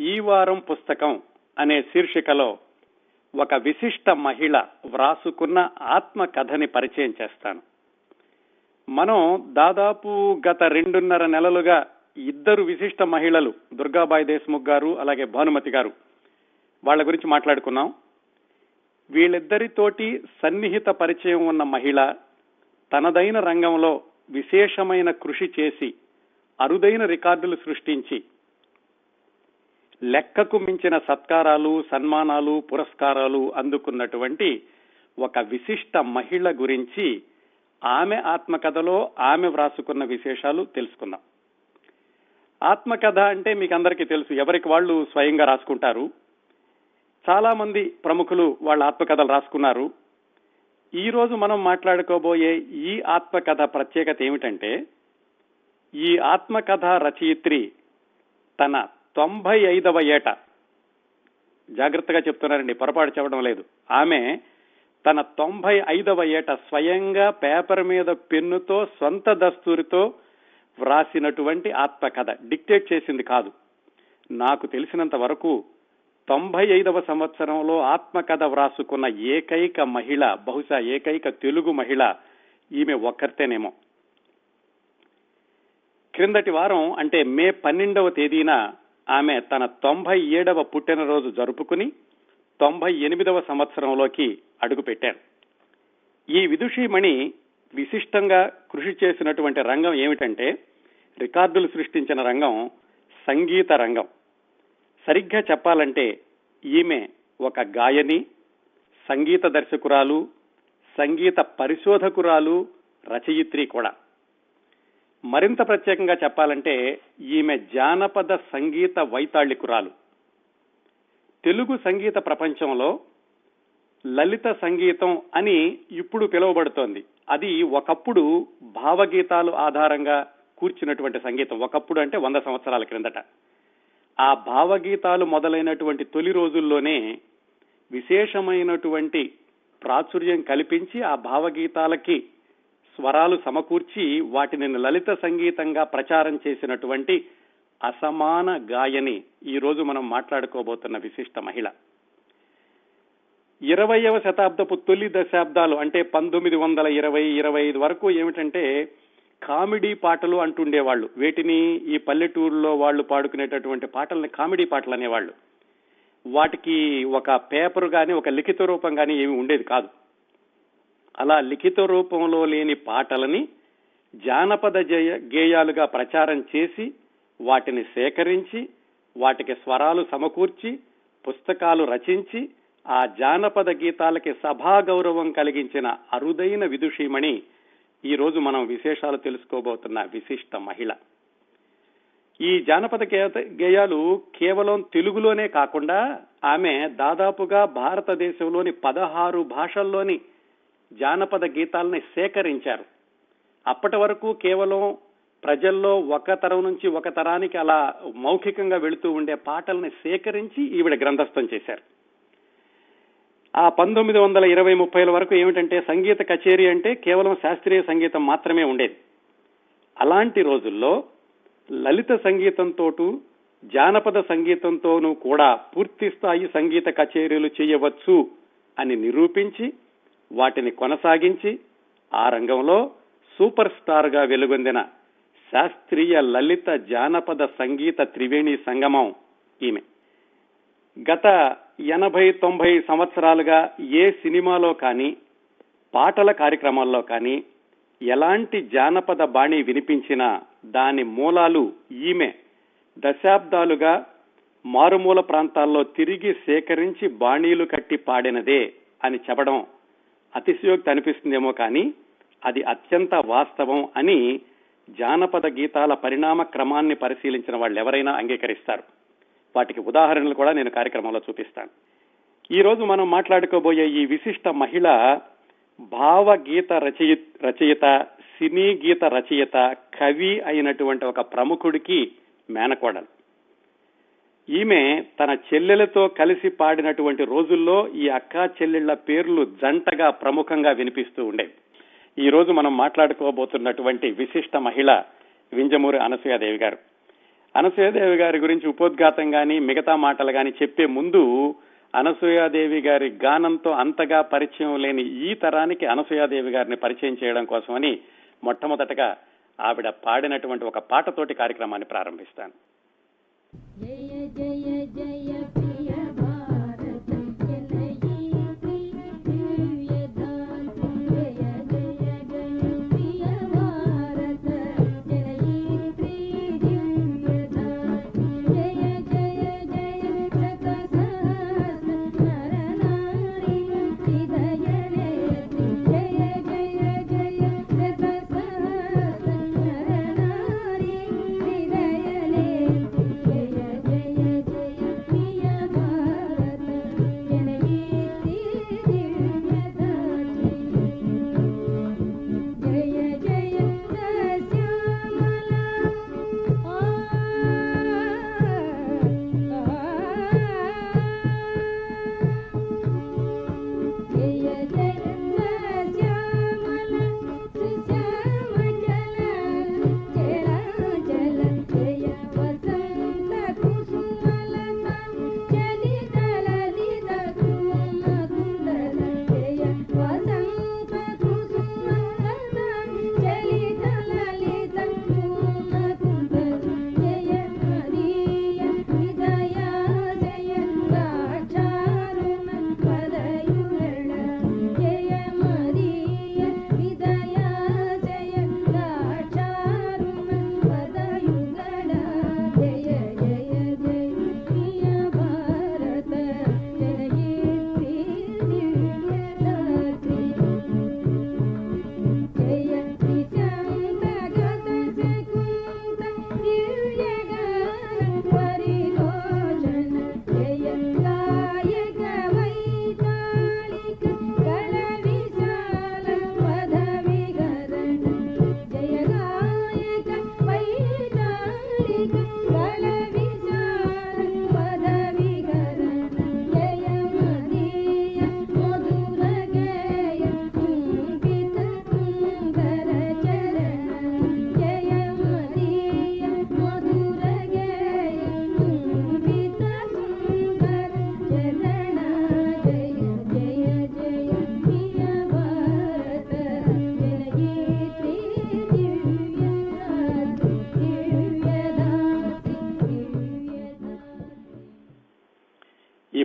ఈ వారం పుస్తకం అనే శీర్షికలో ఒక విశిష్ట మహిళ వ్రాసుకున్న ఆత్మ కథని పరిచయం చేస్తాను. మనం దాదాపు గత రెండున్నర నెలలుగా ఇద్దరు విశిష్ట మహిళలు దుర్గాబాయి దేశ్ముఖ్ గారు అలాగే భానుమతి గారు వాళ్ళ గురించి మాట్లాడుకున్నాం. వీళ్ళిద్దరితోటి సన్నిహిత పరిచయం ఉన్న మహిళ తనదైన రంగంలో విశేషమైన కృషి చేసి అరుదైన రికార్డులు సృష్టించి లెక్కకు మించిన సత్కారాలు సన్మానాలు పురస్కారాలు అందుకున్నటువంటి ఒక విశిష్ట మహిళ గురించి ఆమె ఆత్మకథలో ఆమె వ్రాసుకున్న విశేషాలు తెలుసుకుందాం. ఆత్మకథ అంటే మీకు అందరికీ తెలుసు ఎవరికి వాళ్ళు స్వయంగా రాసుకుంటారు. చాలా మంది ప్రముఖులు వాళ్ళ ఆత్మకథలు రాసుకున్నారు. ఈ రోజు మనం మాట్లాడుకోబోయే ఈ ఆత్మకథ ప్రత్యేకత ఏమిటంటే ఈ ఆత్మకథ రచయిత్రి తన తొంభై ఐదవ ఏట. జాగ్రత్తగా చెప్తున్నారండి పొరపాటు చెప్పడం లేదు. ఆమె తన తొంభై ఐదవ ఏట స్వయంగా పేపర్ మీద పెన్నుతో సొంత దస్తూరితో వ్రాసినటువంటి ఆత్మకథ. డిక్టేట్ చేసింది కాదు. నాకు తెలిసినంత వరకు తొంభై ఐదవ సంవత్సరంలో ఆత్మకథ వ్రాసుకున్న ఏకైక మహిళ బహుశా ఏకైక తెలుగు మహిళ ఈమె ఒక్కరితేనేమో. క్రిందటి వారం అంటే మే పన్నెండవ తేదీన ఆమె తన తొంభై ఏడవ పుట్టినరోజు జరుపుకుని తొంభై ఎనిమిదవ సంవత్సరంలోకి అడుగుపెట్టారు. ఈ విదుషీమణి విశిష్టంగా కృషి చేసినటువంటి రంగం ఏమిటంటే రికార్డులు సృష్టించిన రంగం సంగీత రంగం. సరిగ్గా చెప్పాలంటే ఈమె ఒక గాయని సంగీత దర్శకురాలు సంగీత పరిశోధకురాలు రచయిత్రి కూడా. మరింత ప్రత్యేకంగా చెప్పాలంటే ఈమె జానపద సంగీత వైతాళికురాలు. తెలుగు సంగీత ప్రపంచంలో లలిత సంగీతం అని ఇప్పుడు పిలువబడుతోంది. అది ఒకప్పుడు భావగీతాలు ఆధారంగా కూర్చున్నటువంటి సంగీతం. ఒకప్పుడు అంటే వంద సంవత్సరాల క్రిందట. ఆ భావగీతాలు మొదలైనటువంటి తొలి రోజుల్లోనే విశేషమైనటువంటి ప్రాచుర్యం కల్పించి ఆ భావగీతాలకి స్వరాలు సమకూర్చి వాటిని లలిత సంగీతంగా ప్రచారం చేసినటువంటి అసమాన గాయని ఈ రోజు మనం మాట్లాడుకోబోతున్న విశిష్ట మహిళ. ఇరవయవ శతాబ్దపు తొలి దశాబ్దాలు అంటే పంతొమ్మిది వందల ఇరవై ఇరవై ఐదు వరకు ఏమిటంటే కామెడీ పాటలు అంటుండేవాళ్ళు. వేటిని ఈ పల్లెటూరులో వాళ్ళు పాడుకునేటటువంటి పాటల్ని కామెడీ పాటలు అనేవాళ్ళు. వాటికి ఒక పేపర్ కానీ ఒక లిఖిత రూపం కానీ ఏమి ఉండేది కాదు. అలా లిఖిత రూపంలో లేని పాటలని జానపద జయ గేయాలుగా ప్రచారం చేసి వాటిని సేకరించి వాటికి స్వరాలు సమకూర్చి పుస్తకాలు రచించి ఆ జానపద గీతాలకి సభా గౌరవం కలిగించిన అరుదైన విదుషీమణి ఈరోజు మనం విశేషాలు తెలుసుకోబోతున్న విశిష్ట మహిళ. ఈ జానపద గేయాలు కేవలం తెలుగులోనే కాకుండా ఆమె దాదాపుగా భారతదేశంలోని పదహారు భాషల్లోని జానపద గీతాలని సేకరించారు. అప్పటి వరకు కేవలం ప్రజల్లో ఒక తరం నుంచి ఒక తరానికి అలా మౌఖికంగా వెళుతూ ఉండే పాటల్ని సేకరించి ఈవిడ గ్రంథస్థం చేశారు. ఆ పంతొమ్మిది వందల ఇరవై ముప్పైల వరకు ఏమిటంటే సంగీత కచేరీ అంటే కేవలం శాస్త్రీయ సంగీతం మాత్రమే ఉండేది. అలాంటి రోజుల్లో లలిత సంగీతంతో జానపద సంగీతంతోనూ కూడా పూర్తి స్థాయి సంగీత కచేరీలు చేయవచ్చు అని నిరూపించి వాటిని కొనసాగించి ఆ రంగంలో సూపర్ స్టార్గా వెలుగొందిన శాస్త్రీయ లలిత జానపద సంగీత త్రివేణి సంగమం ఈమె. గత ఎనభై తొంభై సంవత్సరాలుగా ఏ సినిమాలో కానీ పాటల కార్యక్రమాల్లో కానీ ఎలాంటి జానపద బాణి వినిపించినా దాని మూలాలు ఈమె. దశాబ్దాలుగా మారుమూల ప్రాంతాల్లో తిరిగి సేకరించి బాణీలు కట్టి పాడినదే అని చెప్పడం అతిశయోక్తి అనిపిస్తుందేమో కానీ అది అత్యంత వాస్తవం అని జానపద గీతాల పరిణామ క్రమాన్ని పరిశీలించిన వాళ్ళు ఎవరైనా అంగీకరిస్తారు. వాటికి ఉదాహరణలు కూడా నేను కార్యక్రమంలో చూపిస్తాను. ఈ రోజు మనం మాట్లాడుకోబోయే ఈ విశిష్ట మహిళ భావగీత రచయి రచయిత సినీ గీత రచయిత కవి అయినటువంటి ఒక ప్రముఖుడికి మేనకోడలు. ఈమె తన చెల్లెలతో కలిసి పాడినటువంటి రోజుల్లో ఈ అక్కా చెల్లెళ్ళ పేర్లు జంటగా ప్రముఖంగా వినిపిస్తూ ఉండేవి. ఈ రోజు మనం మాట్లాడుకోబోతున్నటువంటి విశిష్ట మహిళ వింజమూరి అనసూయాదేవి గారు. అనసూయాదేవి గారి గురించి ఉపోద్ఘాతం గాని మిగతా మాటలు గాని చెప్పే ముందు అనసూయాదేవి గారి గానంతో అంతగా పరిచయం లేని ఈ తరానికి అనసూయాదేవి గారిని పరిచయం చేయడం కోసమని మొట్టమొదటగా ఆవిడ పాడినటువంటి ఒక పాటతోటి కార్యక్రమాన్ని ప్రారంభిస్తాను.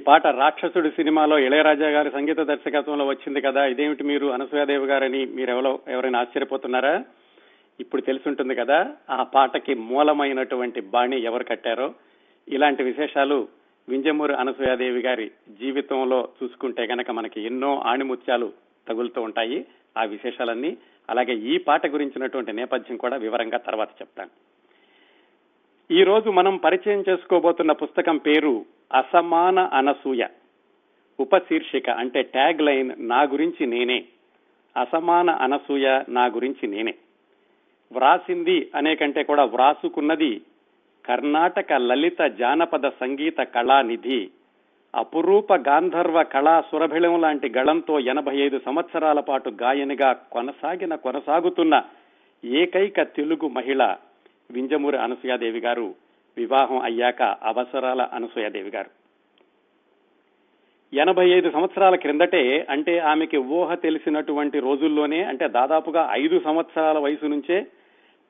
పాట రాక్షసుడి సినిమాలో ఇళయరాజా గారి సంగీత దర్శకత్వంలో వచ్చింది కదా ఇదేమిటి మీరు అనసూయాదేవి గారని మీరు ఎవరో ఎవరైనా ఆశ్చర్యపోతున్నారా? ఇప్పుడు తెలుసుంటుంది కదా ఆ పాటకి మూలమైనటువంటి బాణి ఎవరు కట్టారో. ఇలాంటి విశేషాలు వింజమూరు అనసూయాదేవి గారి జీవితంలో చూసుకుంటే గనక మనకి ఎన్నో ఆణిముత్యాలు తగులుతూ ఉంటాయి. ఆ విశేషాలన్నీ అలాగే ఈ పాట గురించినటువంటి నేపథ్యం కూడా వివరంగా తర్వాత చెప్తాను. ఈ రోజు మనం పరిచయం చేసుకోబోతున్న పుస్తకం పేరు అసమాన అనసూయ. ఉపశీర్షిక అంటే ట్యాగ్ లైన్ నా గురించి నేనే. అసమాన అనసూయ నా గురించి నేనే. వ్రాసింది అనే కంటే కూడా వ్రాసుకున్నది కర్ణాటక లలిత జానపద సంగీత కళానిధి. అపురూప గాంధర్వ కళా సురభిళం లాంటి గళంతో ఎనభై ఐదు సంవత్సరాల పాటు గాయనిగా కొనసాగిన కొనసాగుతున్న ఏకైక తెలుగు మహిళ వింజమూరి అనసూయాదేవి గారు. వివాహం అయ్యాక అవసరాల అనసూయాదేవి గారు. ఎనభై ఐదు సంవత్సరాల క్రిందటే అంటే ఆమెకి ఊహ తెలిసినటువంటి రోజుల్లోనే అంటే దాదాపుగా ఐదు సంవత్సరాల వయసు నుంచే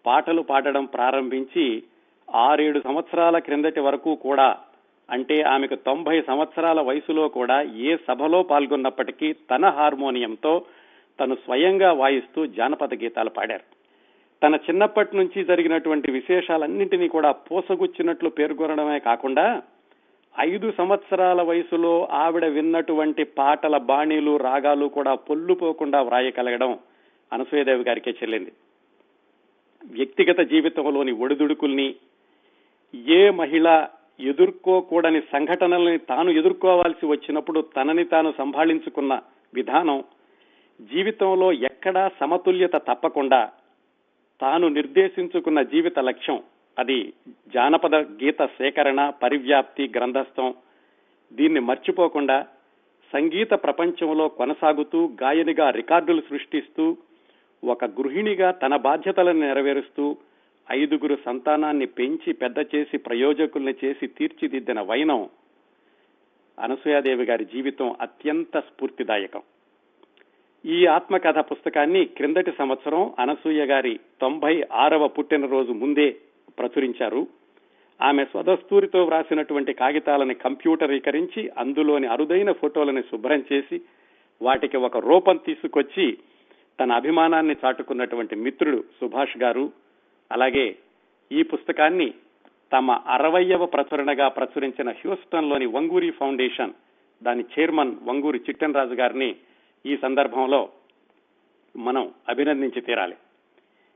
పాటలు పాడడం ప్రారంభించి ఆరేడు సంవత్సరాల క్రిందటి వరకు కూడా అంటే ఆమెకు తొంభై సంవత్సరాల వయసులో కూడా ఏ సభలో పాల్గొన్నప్పటికీ తన హార్మోనియంతో తను స్వయంగా వాయిస్తూ జానపద గీతాలు పాడారు. తన చిన్నప్పటి నుంచి జరిగినటువంటి విశేషాలన్నింటినీ కూడా పూసగుచ్చినట్లు పేర్కొనడమే కాకుండా ఐదు సంవత్సరాల వయసులో ఆవిడ విన్నటువంటి పాటల బాణీలు రాగాలు కూడా పొల్లుపోకుండా వ్రాయగలగడం అనసూయదేవి గారికే చెల్లింది. వ్యక్తిగత జీవితంలోని ఒడిదుడుకుల్ని ఏ మహిళ ఎదుర్కోకూడని సంఘటనల్ని తాను ఎదుర్కోవాల్సి వచ్చినప్పుడు తనని తాను సంభాళించుకున్న విధానం జీవితంలో ఎక్కడా సమతుల్యత తప్పకుండా తాను నిర్దేశించుకున్న జీవిత లక్ష్యం. అది జానపద గీత సేకరణ పరివ్యాప్తి గ్రంథస్థం. దీన్ని మర్చిపోకుండా సంగీత ప్రపంచంలో కొనసాగుతూ గాయనిగా రికార్డులు సృష్టిస్తూ ఒక గృహిణిగా తన బాధ్యతలను నెరవేరుస్తూ ఐదుగురు సంతానాన్ని పెంచి పెద్ద చేసి ప్రయోజకుల్ని చేసి తీర్చిదిద్దిన వైనం అనసూయాదేవి గారి జీవితం అత్యంత స్ఫూర్తిదాయకం. ఈ ఆత్మకథ పుస్తకాన్ని క్రిందటి సంవత్సరం అనసూయ గారి తొంభై ఆరవ పుట్టినరోజు ముందే ప్రచురించారు. ఆమె స్వదస్తూరితో వ్రాసినటువంటి కాగితాలని కంప్యూటరీకరించి అందులోని అరుదైన ఫోటోలని శుభ్రం చేసి వాటికి ఒక రూపం తీసుకొచ్చి తన అభిమానాన్ని చాటుకున్నటువంటి మిత్రుడు సుభాష్ గారు అలాగే ఈ పుస్తకాన్ని తమ అరవయవ ప్రచురణగా ప్రచురించిన హ్యూస్టన్లోని వంగూరి ఫౌండేషన్ దాని చైర్మన్ వంగూరి చిట్టన్ రాజు గారిని ఈ సందర్భంలో మనం అభినందించి తీరాలి.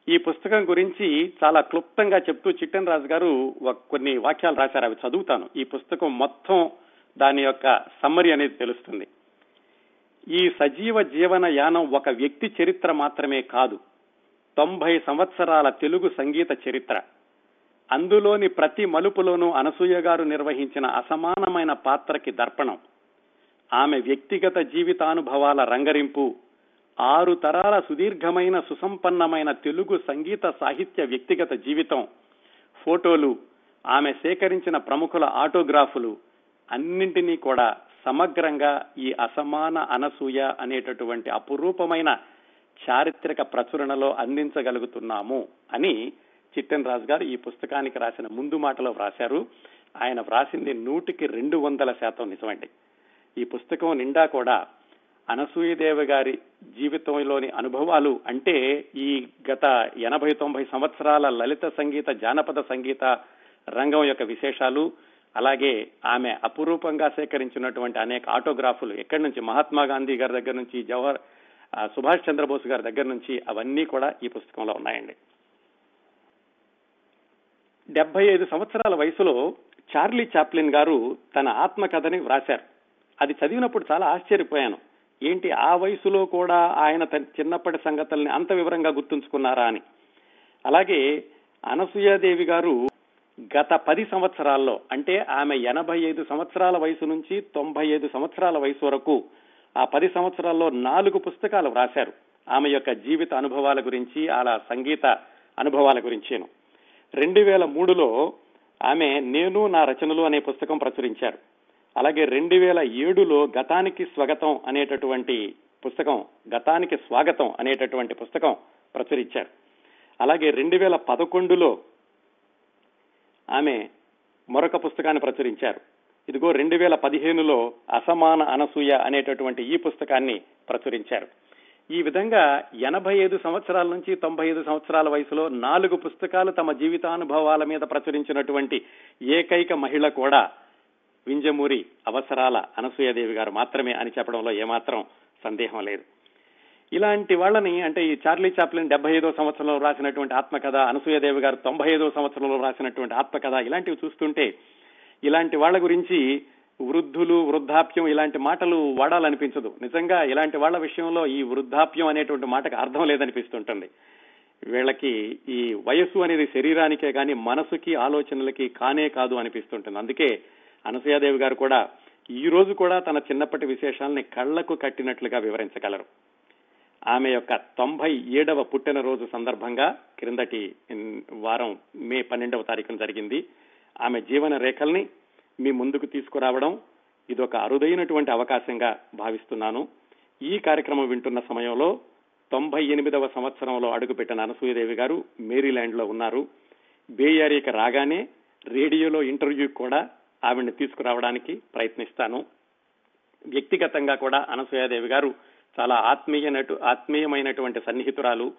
ఈ పుస్తకం గురించి చాలా క్లుప్తంగా చెప్తూ చిట్టన్ రాజు గారు కొన్ని వాక్యాలు రాశారు అవి చదువుతాను. ఈ పుస్తకం మొత్తం దాని యొక్క సమ్మరి అనేది తెలుస్తుంది. ఈ సజీవ జీవన యానం ఒక వ్యక్తి చరిత్ర మాత్రమే కాదు తొంభై సంవత్సరాల తెలుగు సంగీత చరిత్ర. అందులోని ప్రతి మలుపులోనూ అనసూయ గారు నిర్వహించిన అసమానమైన పాత్రకి దర్పణం. ఆమె వ్యక్తిగత జీవితానుభవాల రంగరింపు ఆరు తరాల సుదీర్ఘమైన సుసంపన్నమైన తెలుగు సంగీత సాహిత్య వ్యక్తిగత జీవితం ఫోటోలు ఆమె సేకరించిన ప్రముఖుల ఆటోగ్రాఫులు అన్నింటినీ కూడా సమగ్రంగా ఈ అసమాన అనసూయ అనేటటువంటి అపురూపమైన చారిత్రక ప్రచురణలో అందించగలుగుతున్నాము అని చిట్టెన్ రాజు గారు ఈ పుస్తకానికి రాసిన ముందు మాటలో వ్రాశారు. ఆయన వ్రాసింది నూటికి రెండు వందల శాతం నిజమండి. ఈ పుస్తకం నిండా కూడా అనసూయదేవి గారి జీవితంలోని అనుభవాలు అంటే ఈ గత ఎనభై తొంభై సంవత్సరాల లలిత సంగీత జానపద సంగీత రంగం యొక్క విశేషాలు అలాగే ఆమె అపురూపంగా సేకరించినటువంటి అనేక ఆటోగ్రాఫులు ఎక్కడి నుంచి మహాత్మా గాంధీ గారి దగ్గర నుంచి జవహర్ సుభాష్ చంద్రబోస్ గారి దగ్గర నుంచి అవన్నీ కూడా ఈ పుస్తకంలో ఉన్నాయండి. డెబ్బై ఐదు సంవత్సరాల వయసులో చార్లీ చాప్లిన్ గారు తన ఆత్మకథని వ్రాశారు. అది చదివినప్పుడు చాలా ఆశ్చర్యపోయాను. ఏంటి ఆ వయసులో కూడా ఆయన తన చిన్నప్పటి సంగతుల్ని అంత వివరంగా గుర్తుంచుకున్నారా అని. అలాగే అనసూయాదేవి గారు గత పది సంవత్సరాల్లో అంటే ఆమె ఎనభై ఐదు సంవత్సరాల వయసు నుంచి తొంభై ఐదు సంవత్సరాల వయసు వరకు ఆ పది సంవత్సరాల్లో నాలుగు పుస్తకాలు వ్రాశారు. ఆమె యొక్క జీవిత అనుభవాల గురించి అలా సంగీత అనుభవాల గురించేను. రెండు వేల మూడులో ఆమె నేను నా రచనలు అనే పుస్తకం ప్రచురించారు. అలాగే రెండు వేల ఏడులో గతానికి స్వాగతం అనేటటువంటి పుస్తకం గతానికి స్వాగతం అనేటటువంటి పుస్తకం ప్రచురించారు. అలాగే రెండు వేల పదకొండులో ఆమె మరొక పుస్తకాన్ని ప్రచురించారు. ఇదిగో రెండు వేల పదిహేనులో అసమాన అనసూయ అనేటటువంటి ఈ పుస్తకాన్ని ప్రచురించారు. ఈ విధంగా ఎనభై ఐదు సంవత్సరాల నుంచి తొంభై ఐదు సంవత్సరాల వయసులో నాలుగు పుస్తకాలు తమ జీవితానుభవాల మీద ప్రచురించినటువంటి ఏకైక మహిళ కూడా వింజమూరి అవసరాల అనసూయదేవి గారు మాత్రమే అని చెప్పడంలో ఏమాత్రం సందేహం లేదు. ఇలాంటి వాళ్ళని అంటే ఈ చార్లీ చాప్లిన్ డెబ్బై ఐదో సంవత్సరంలో రాసినటువంటి ఆత్మకథ అనసూయదేవి గారు తొంభై ఐదో సంవత్సరంలో రాసినటువంటి ఆత్మకథ ఇలాంటివి చూస్తుంటే ఇలాంటి వాళ్ళ గురించి వృద్ధులు వృద్ధాప్యం ఇలాంటి మాటలు వాడాలనిపించదు. నిజంగా ఇలాంటి వాళ్ళ విషయంలో ఈ వృద్ధాప్యం అనేటువంటి మాటకు అర్థం లేదనిపిస్తుంటుంది. వీళ్ళకి ఈ వయస్సు అనేది శరీరానికే కానీ మనసుకి ఆలోచనలకి కానే కాదు అనిపిస్తుంటుంది. అందుకే అనసూయాదేవి గారు కూడా ఈ రోజు కూడా తన చిన్నప్పటి విశేషాలని కళ్ళకు కట్టినట్లుగా వివరించగలరు. ఆమె యొక్క తొంభై ఏడవ పుట్టినరోజు సందర్భంగా క్రిందటి వారం మే పన్నెండవ తారీఖున జరిగింది. ఆమె జీవన రేఖల్ని మీ ముందుకు తీసుకురావడం ఇదొక అరుదైనటువంటి అవకాశంగా భావిస్తున్నాను. ఈ కార్యక్రమం వింటున్న సమయంలో తొంభై ఎనిమిదవ సంవత్సరంలో అడుగుపెట్టిన అనసూయదేవి గారు మేరీలాండ్లో ఉన్నారు. బే రాగానే రేడియోలో ఇంటర్వ్యూ కూడా ఆవిడ్ని తీసుకురావడానికి ప్రయత్నిస్తాను. వ్యక్తిగతంగా కూడా అనసూయాదేవి గారు చాలా ఆత్మీయ ఆత్మీయమైనటువంటి సన్నిహితురాలు.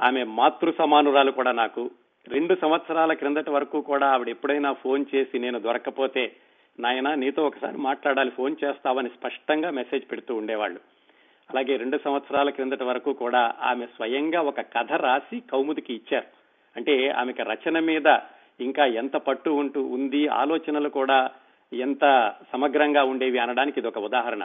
ఆమె మాతృ సమానురాలు కూడా నాకు. రెండు సంవత్సరాల క్రిందటి వరకు కూడా ఆవిడ ఎప్పుడైనా ఫోన్ చేసి నేను దొరకపోతే నాయన నీతో ఒకసారి మాట్లాడాలి ఫోన్ చేస్తావని స్పష్టంగా మెసేజ్ పెడుతూ ఉండేవాళ్ళు. అలాగే రెండు సంవత్సరాల క్రిందటి వరకు కూడా ఆమె స్వయంగా ఒక కథ రాసి కౌముదికి ఇచ్చారు. అంటే ఆమెకి రచన మీద ఇంకా ఎంత పట్టు ఉంటూ ఉంది ఆలోచనలు కూడా ఎంత సమగ్రంగా ఉండేవి అనడానికి ఇది ఒక ఉదాహరణ.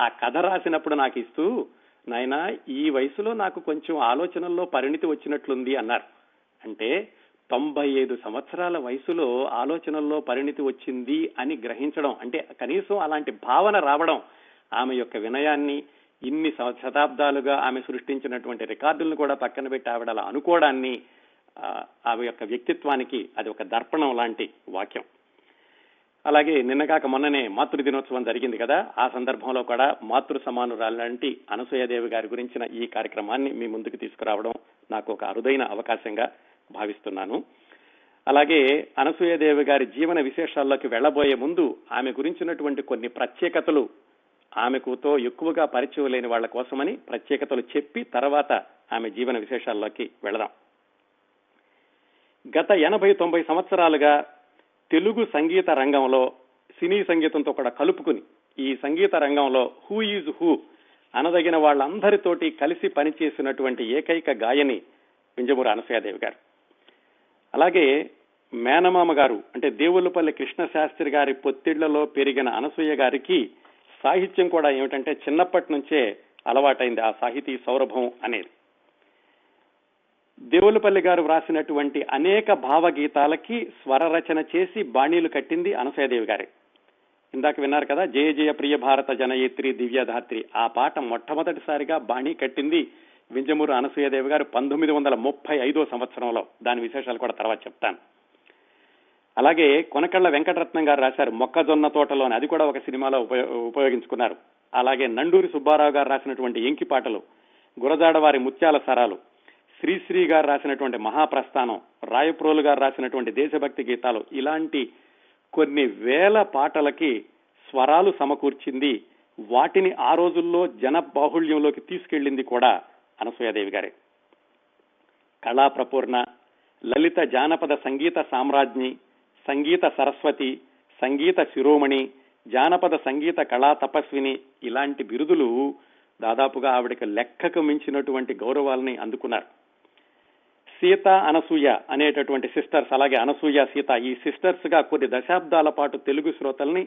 ఆ కథ రాసినప్పుడు నాకు ఇస్తూ నాయనా ఈ వయసులో నాకు కొంచెం ఆలోచనల్లో పరిణితి వచ్చినట్లుంది అన్నారు. అంటే తొంభై ఐదు సంవత్సరాల వయసులో ఆలోచనల్లో పరిణితి వచ్చింది అని గ్రహించడం అంటే కనీసం అలాంటి భావన రావడం ఆమె యొక్క వినయాన్ని ఇన్ని శతాబ్దాలుగా ఆమె సృష్టించినటువంటి రికార్డులను కూడా పక్కన పెట్టి ఆవిడ అలా అనుకోవడాన్ని ఆ, ఆమె యొక్క వ్యక్తిత్వానికి అది ఒక దర్పణం లాంటి వాక్యం. అలాగే నిన్నగాక మొన్ననే మాతృ దినోత్సవం జరిగింది కదా ఆ సందర్భంలో కూడా మాతృ సమానురాలు లాంటి అనసూయదేవి గారి గురించిన ఈ కార్యక్రమాన్ని మీ ముందుకు తీసుకురావడం నాకు ఒక అరుదైన అవకాశంగా భావిస్తున్నాను. అలాగే అనసూయదేవి గారి జీవన విశేషాల్లోకి వెళ్ళబోయే ముందు ఆమె గురించినటువంటి కొన్ని ప్రత్యేకతలు ఆమెకుతో ఎక్కువగా పరిచయం లేని వాళ్ళ కోసమని ప్రత్యేకతలు చెప్పి తర్వాత ఆమె జీవన విశేషాల్లోకి వెళదాం. గత ఎనభై తొంభై సంవత్సరాలుగా తెలుగు సంగీత రంగంలో సినీ సంగీతంతో కూడా కలుపుకుని ఈ సంగీత రంగంలో హూ ఈజ్ హూ అనదగిన వాళ్ళందరితోటి కలిసి పనిచేసినటువంటి ఏకైక గాయని వింజమూరి అనసూయాదేవి గారు. అలాగే మేనమామ గారు అంటే దేవులపల్లి కృష్ణ శాస్త్రి గారి పొత్తిళ్ళలో పెరిగిన అనసూయ గారికి సాహిత్యం కూడా ఏమిటంటే చిన్నప్పటి నుంచే అలవాటైంది ఆ సాహితీ సౌరభం అనేది. దేవులపల్లి గారు వ్రాసినటువంటి అనేక భావగీతాలకి స్వర రచన చేసి బాణీలు కట్టింది అనసూయదేవి గారే. ఇందాక విన్నారు కదా జయ జయ ప్రియ భారత జనయిత్రి దివ్యధాత్రి. ఆ పాట మొట్టమొదటిసారిగా బాణీ కట్టింది వింజమూరు అనసూయదేవి గారు పంతొమ్మిది వందల ముప్పై ఐదో సంవత్సరంలో. దాని విశేషాలు కూడా తర్వాత చెప్తాను. అలాగే కొనకళ్ళ వెంకటరత్నం గారు రాశారు మొక్కజొన్న తోటలోని. అది కూడా ఒక సినిమాలో ఉపయోగించుకున్నారు. అలాగే నండూరి సుబ్బారావు గారు రాసినటువంటి ఎంకి పాటలు గురజాడవారి ముత్యాల సరాలు. శ్రీశ్రీ గారు రాసినటువంటి మహాప్రస్థానం రాయప్రోలు గారు రాసినటువంటి దేశభక్తి గీతాలు ఇలాంటి కొన్ని వేల పాటలకి స్వరాలు సమకూర్చింది. వాటిని ఆ రోజుల్లో జన బాహుళ్యంలోకి తీసుకెళ్ళింది కూడా అనసూయాదేవి గారే. కళా ప్రపూర్ణ లలిత జానపద సంగీత సామ్రాజ్ఞి సంగీత సరస్వతి సంగీత శిరోమణి జానపద సంగీత కళా తపస్విని ఇలాంటి బిరుదులు దాదాపుగా ఆవిడకి లెక్కకు మించినటువంటి గౌరవాలని అందుకున్నారు. సీత అనసూయ అనేటటువంటి సిస్టర్స్ అలాగే అనసూయ సీత ఈ సిస్టర్స్గా కొన్ని దశాబ్దాల పాటు తెలుగు శ్రోతల్ని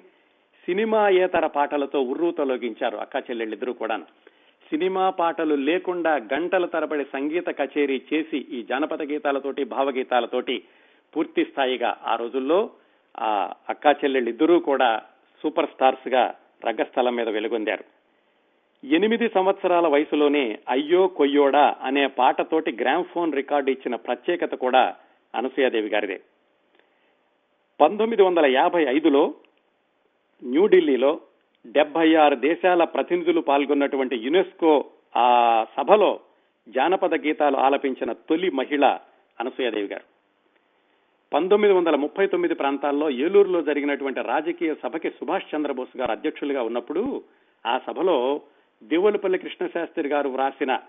సినిమాయేతర పాటలతో ఉర్రూతలోగించారు అక్క చెల్లెళ్ళిద్దరూ కూడా సినిమా పాటలు లేకుండా గంటల తరబడి సంగీత కచేరీ చేసి ఈ జానపద గీతాలతోటి భావగీతాలతోటి పూర్తి స్థాయిగా ఆ రోజుల్లో ఆ అక్కా చెల్లెళ్ళిద్దరూ కూడా సూపర్ స్టార్స్గా రంగస్థలం మీద వెలుగొందారు. ఎనిమిది సంవత్సరాల వయసులోనే అయ్యో కొయ్యోడా అనే పాటతోటి గ్రామ్ఫోన్ రికార్డు ఇచ్చిన ప్రత్యేకత కూడా అనసూయాదేవి గారిదే. పంతొమ్మిది వందల యాభై ఐదులో న్యూఢిల్లీలో డెబ్బై ఆరు దేశాల ప్రతినిధులు పాల్గొన్నటువంటి యునెస్కో ఆ సభలో జానపద గీతాలు ఆలపించిన తొలి మహిళ అనసూయాదేవి గారు. పంతొమ్మిది వందల ముప్పై తొమ్మిది ప్రాంతాల్లో ఏలూరులో జరిగినటువంటి రాజకీయ సభకి సుభాష్ చంద్రబోస్ గారు అధ్యక్షులుగా ఉన్నప్పుడు ఆ సభలో దేవులపల్లి కృష్ణశాస్త్రి గారు వ్రాసిన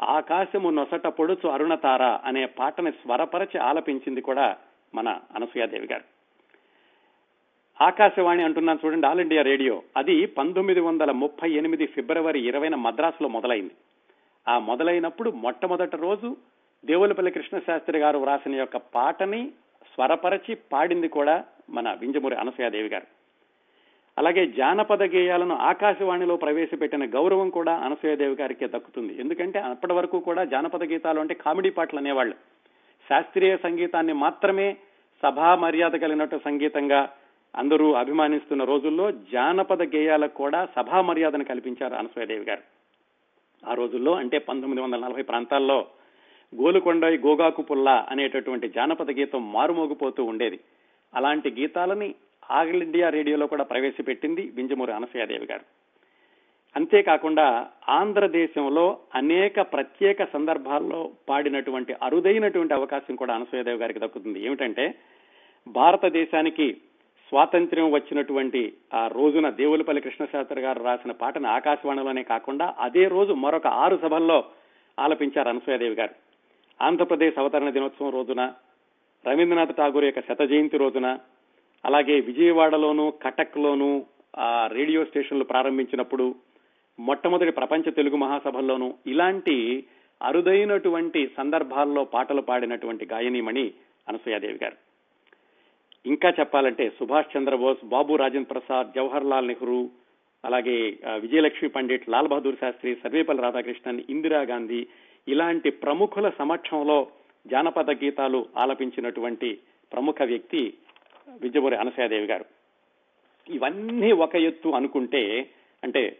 ఆకాశము నొసట పొడుచు అరుణతార అనే పాటని స్వరపరచి ఆలపించింది కూడా మన అనసూయాదేవి గారు. ఆకాశవాణి అంటున్నాను చూడండి ఆల్ ఇండియా రేడియో. అది పంతొమ్మిది వందల ముప్పై ఎనిమిది ఫిబ్రవరి ఇరవైన మద్రాసులో మొదలైంది. ఆ మొదలైనప్పుడు మొట్టమొదటి రోజు దేవులపల్లి కృష్ణశాస్త్రి గారు వ్రాసిన యొక్క పాటని స్వరపరచి పాడింది కూడా మన వింజమూరి అనసూయాదేవి గారు. అలాగే జానపద గేయాలను ఆకాశవాణిలో ప్రవేశపెట్టిన గౌరవం కూడా అనసూయదేవి గారికే దక్కుతుంది. ఎందుకంటే అప్పటి వరకు కూడా జానపద గీతాలు అంటే కామెడీ పాటలు అనేవాళ్ళు. శాస్త్రీయ సంగీతాన్ని మాత్రమే సభా మర్యాద కలిగినట్టు సంగీతంగా అందరూ అభిమానిస్తున్న రోజుల్లో జానపద గేయాలకు కూడా సభా మర్యాదను కల్పించారు అనసూయదేవి గారు. ఆ రోజుల్లో అంటే పంతొమ్మిది వందల నలభై ప్రాంతాల్లో గోలుకొండై గోగాకు పుల్ల అనేటటువంటి జానపద గీతం మారుమోగిపోతూ ఉండేది. అలాంటి గీతాలని ఆగిల్ ఇండియా రేడియోలో కూడా ప్రవేశపెట్టింది వింజమూరి అనసూయాదేవి గారు. అంతేకాకుండా ఆంధ్రదేశంలో అనేక ప్రత్యేక సందర్భాల్లో పాడినటువంటి అరుదైనటువంటి అవకాశం కూడా అనసూయాదేవి గారికి దక్కుతుంది. ఏమిటంటే భారతదేశానికి స్వాతంత్ర్యం వచ్చినటువంటి ఆ రోజున దేవులపల్లి కృష్ణశాస్త్రి గారు రాసిన పాటను ఆకాశవాణిలోనే కాకుండా అదే రోజు మరొక ఆరు సభల్లో ఆలపించారు అనసూయాదేవి గారు. ఆంధ్రప్రదేశ్ అవతరణ దినోత్సవం రోజున రవీంద్రనాథ్ ఠాగూర్ యొక్క శత జయంతి రోజున అలాగే విజయవాడలోను కటక్లోను ఆ రేడియో స్టేషన్లు ప్రారంభించినప్పుడు మొట్టమొదటి ప్రపంచ తెలుగు మహాసభల్లోనూ ఇలాంటి అరుదైనటువంటి సందర్భాల్లో పాటలు పాడినటువంటి గాయనీమణి అనసూయాదేవి గారు. ఇంకా చెప్పాలంటే సుభాష్ చంద్రబోస్ బాబు రాజేంద్ర ప్రసాద్ జవహర్ లాల్ నెహ్రూ అలాగే విజయలక్ష్మి పండిట్ లాల్ బహదూర్ శాస్త్రి సర్వేపల్లి రాధాకృష్ణన్ ఇందిరాగాంధీ ఇలాంటి ప్రముఖుల సమక్షంలో జానపద గీతాలు ఆలపించినటువంటి ప్రముఖ వ్యక్తి విద్యమూరి అనసూయాదేవి గారు. ఇవన్నీ ఒక ఎత్తు అనుకుంటే అంటే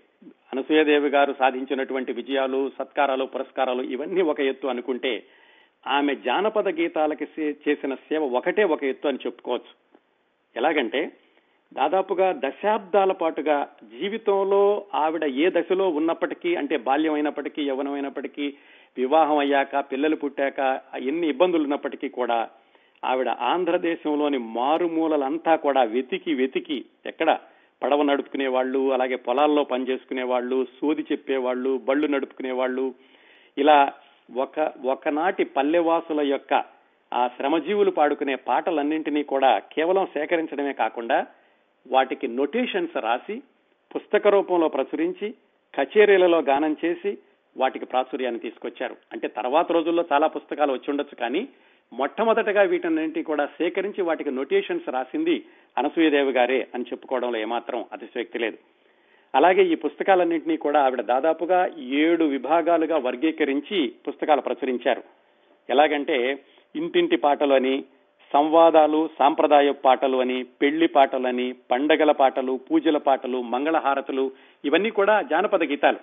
అనసూయాదేవి గారు సాధించినటువంటి విజయాలు సత్కారాలు పురస్కారాలు ఇవన్నీ ఒక ఎత్తు అనుకుంటే ఆమె జానపద గీతాలకి సే- చేసిన సేవ ఒకటే ఒక ఎత్తు అని చెప్పుకోవచ్చు. ఎలాగంటే దాదాపుగా దశాబ్దాల పాటుగా జీవితంలో ఆవిడ ఏ దశలో ఉన్నప్పటికీ అంటే బాల్యం అయినప్పటికీ యవ్వనమైనప్పటికీ వివాహం అయ్యాక పిల్లలు పుట్టాక ఎన్ని ఇబ్బందులు ఉన్నప్పటికీ కూడా ఆవిడ ఆంధ్రదేశంలోని మారుమూలలంతా కూడా వెతికి వెతికి ఎక్కడ పడవ నడుపుకునే వాళ్ళు అలాగే పొలాల్లో పనిచేసుకునే వాళ్ళు సోది చెప్పేవాళ్ళు బళ్ళు నడుపుకునే వాళ్ళు ఇలా ఒక ఒకనాటి పల్లెవాసుల యొక్క ఆ శ్రమజీవులు పాడుకునే పాటలన్నింటినీ కూడా కేవలం సేకరించడమే కాకుండా వాటికి నొటేషన్స్ రాసి పుస్తక రూపంలో ప్రచురించి కచేరీలలో గానం చేసి వాటికి ప్రాచుర్యాన్ని తీసుకొచ్చారు. అంటే తర్వాత రోజుల్లో చాలా పుస్తకాలు వచ్చి ఉండొచ్చు కానీ మొట్టమొదటగా వీటన్నింటినీ కూడా సేకరించి వాటికి నోటేషన్స్ రాసింది అనసూయదేవి గారే అని చెప్పుకోవడంలో ఏమాత్రం అతిశయోక్తి లేదు. అలాగే ఈ పుస్తకాలన్నింటినీ కూడా ఆవిడ దాదాపుగా ఏడు విభాగాలుగా వర్గీకరించి పుస్తకాలు ప్రచురించారు. ఎలాగంటే ఇంటింటి పాటలు అని సంవాదాలు సాంప్రదాయ పాటలు అని పెళ్ళి పాటలని పండగల పాటలు పూజల పాటలు మంగళహారతులు ఇవన్నీ కూడా జానపద గీతాలు.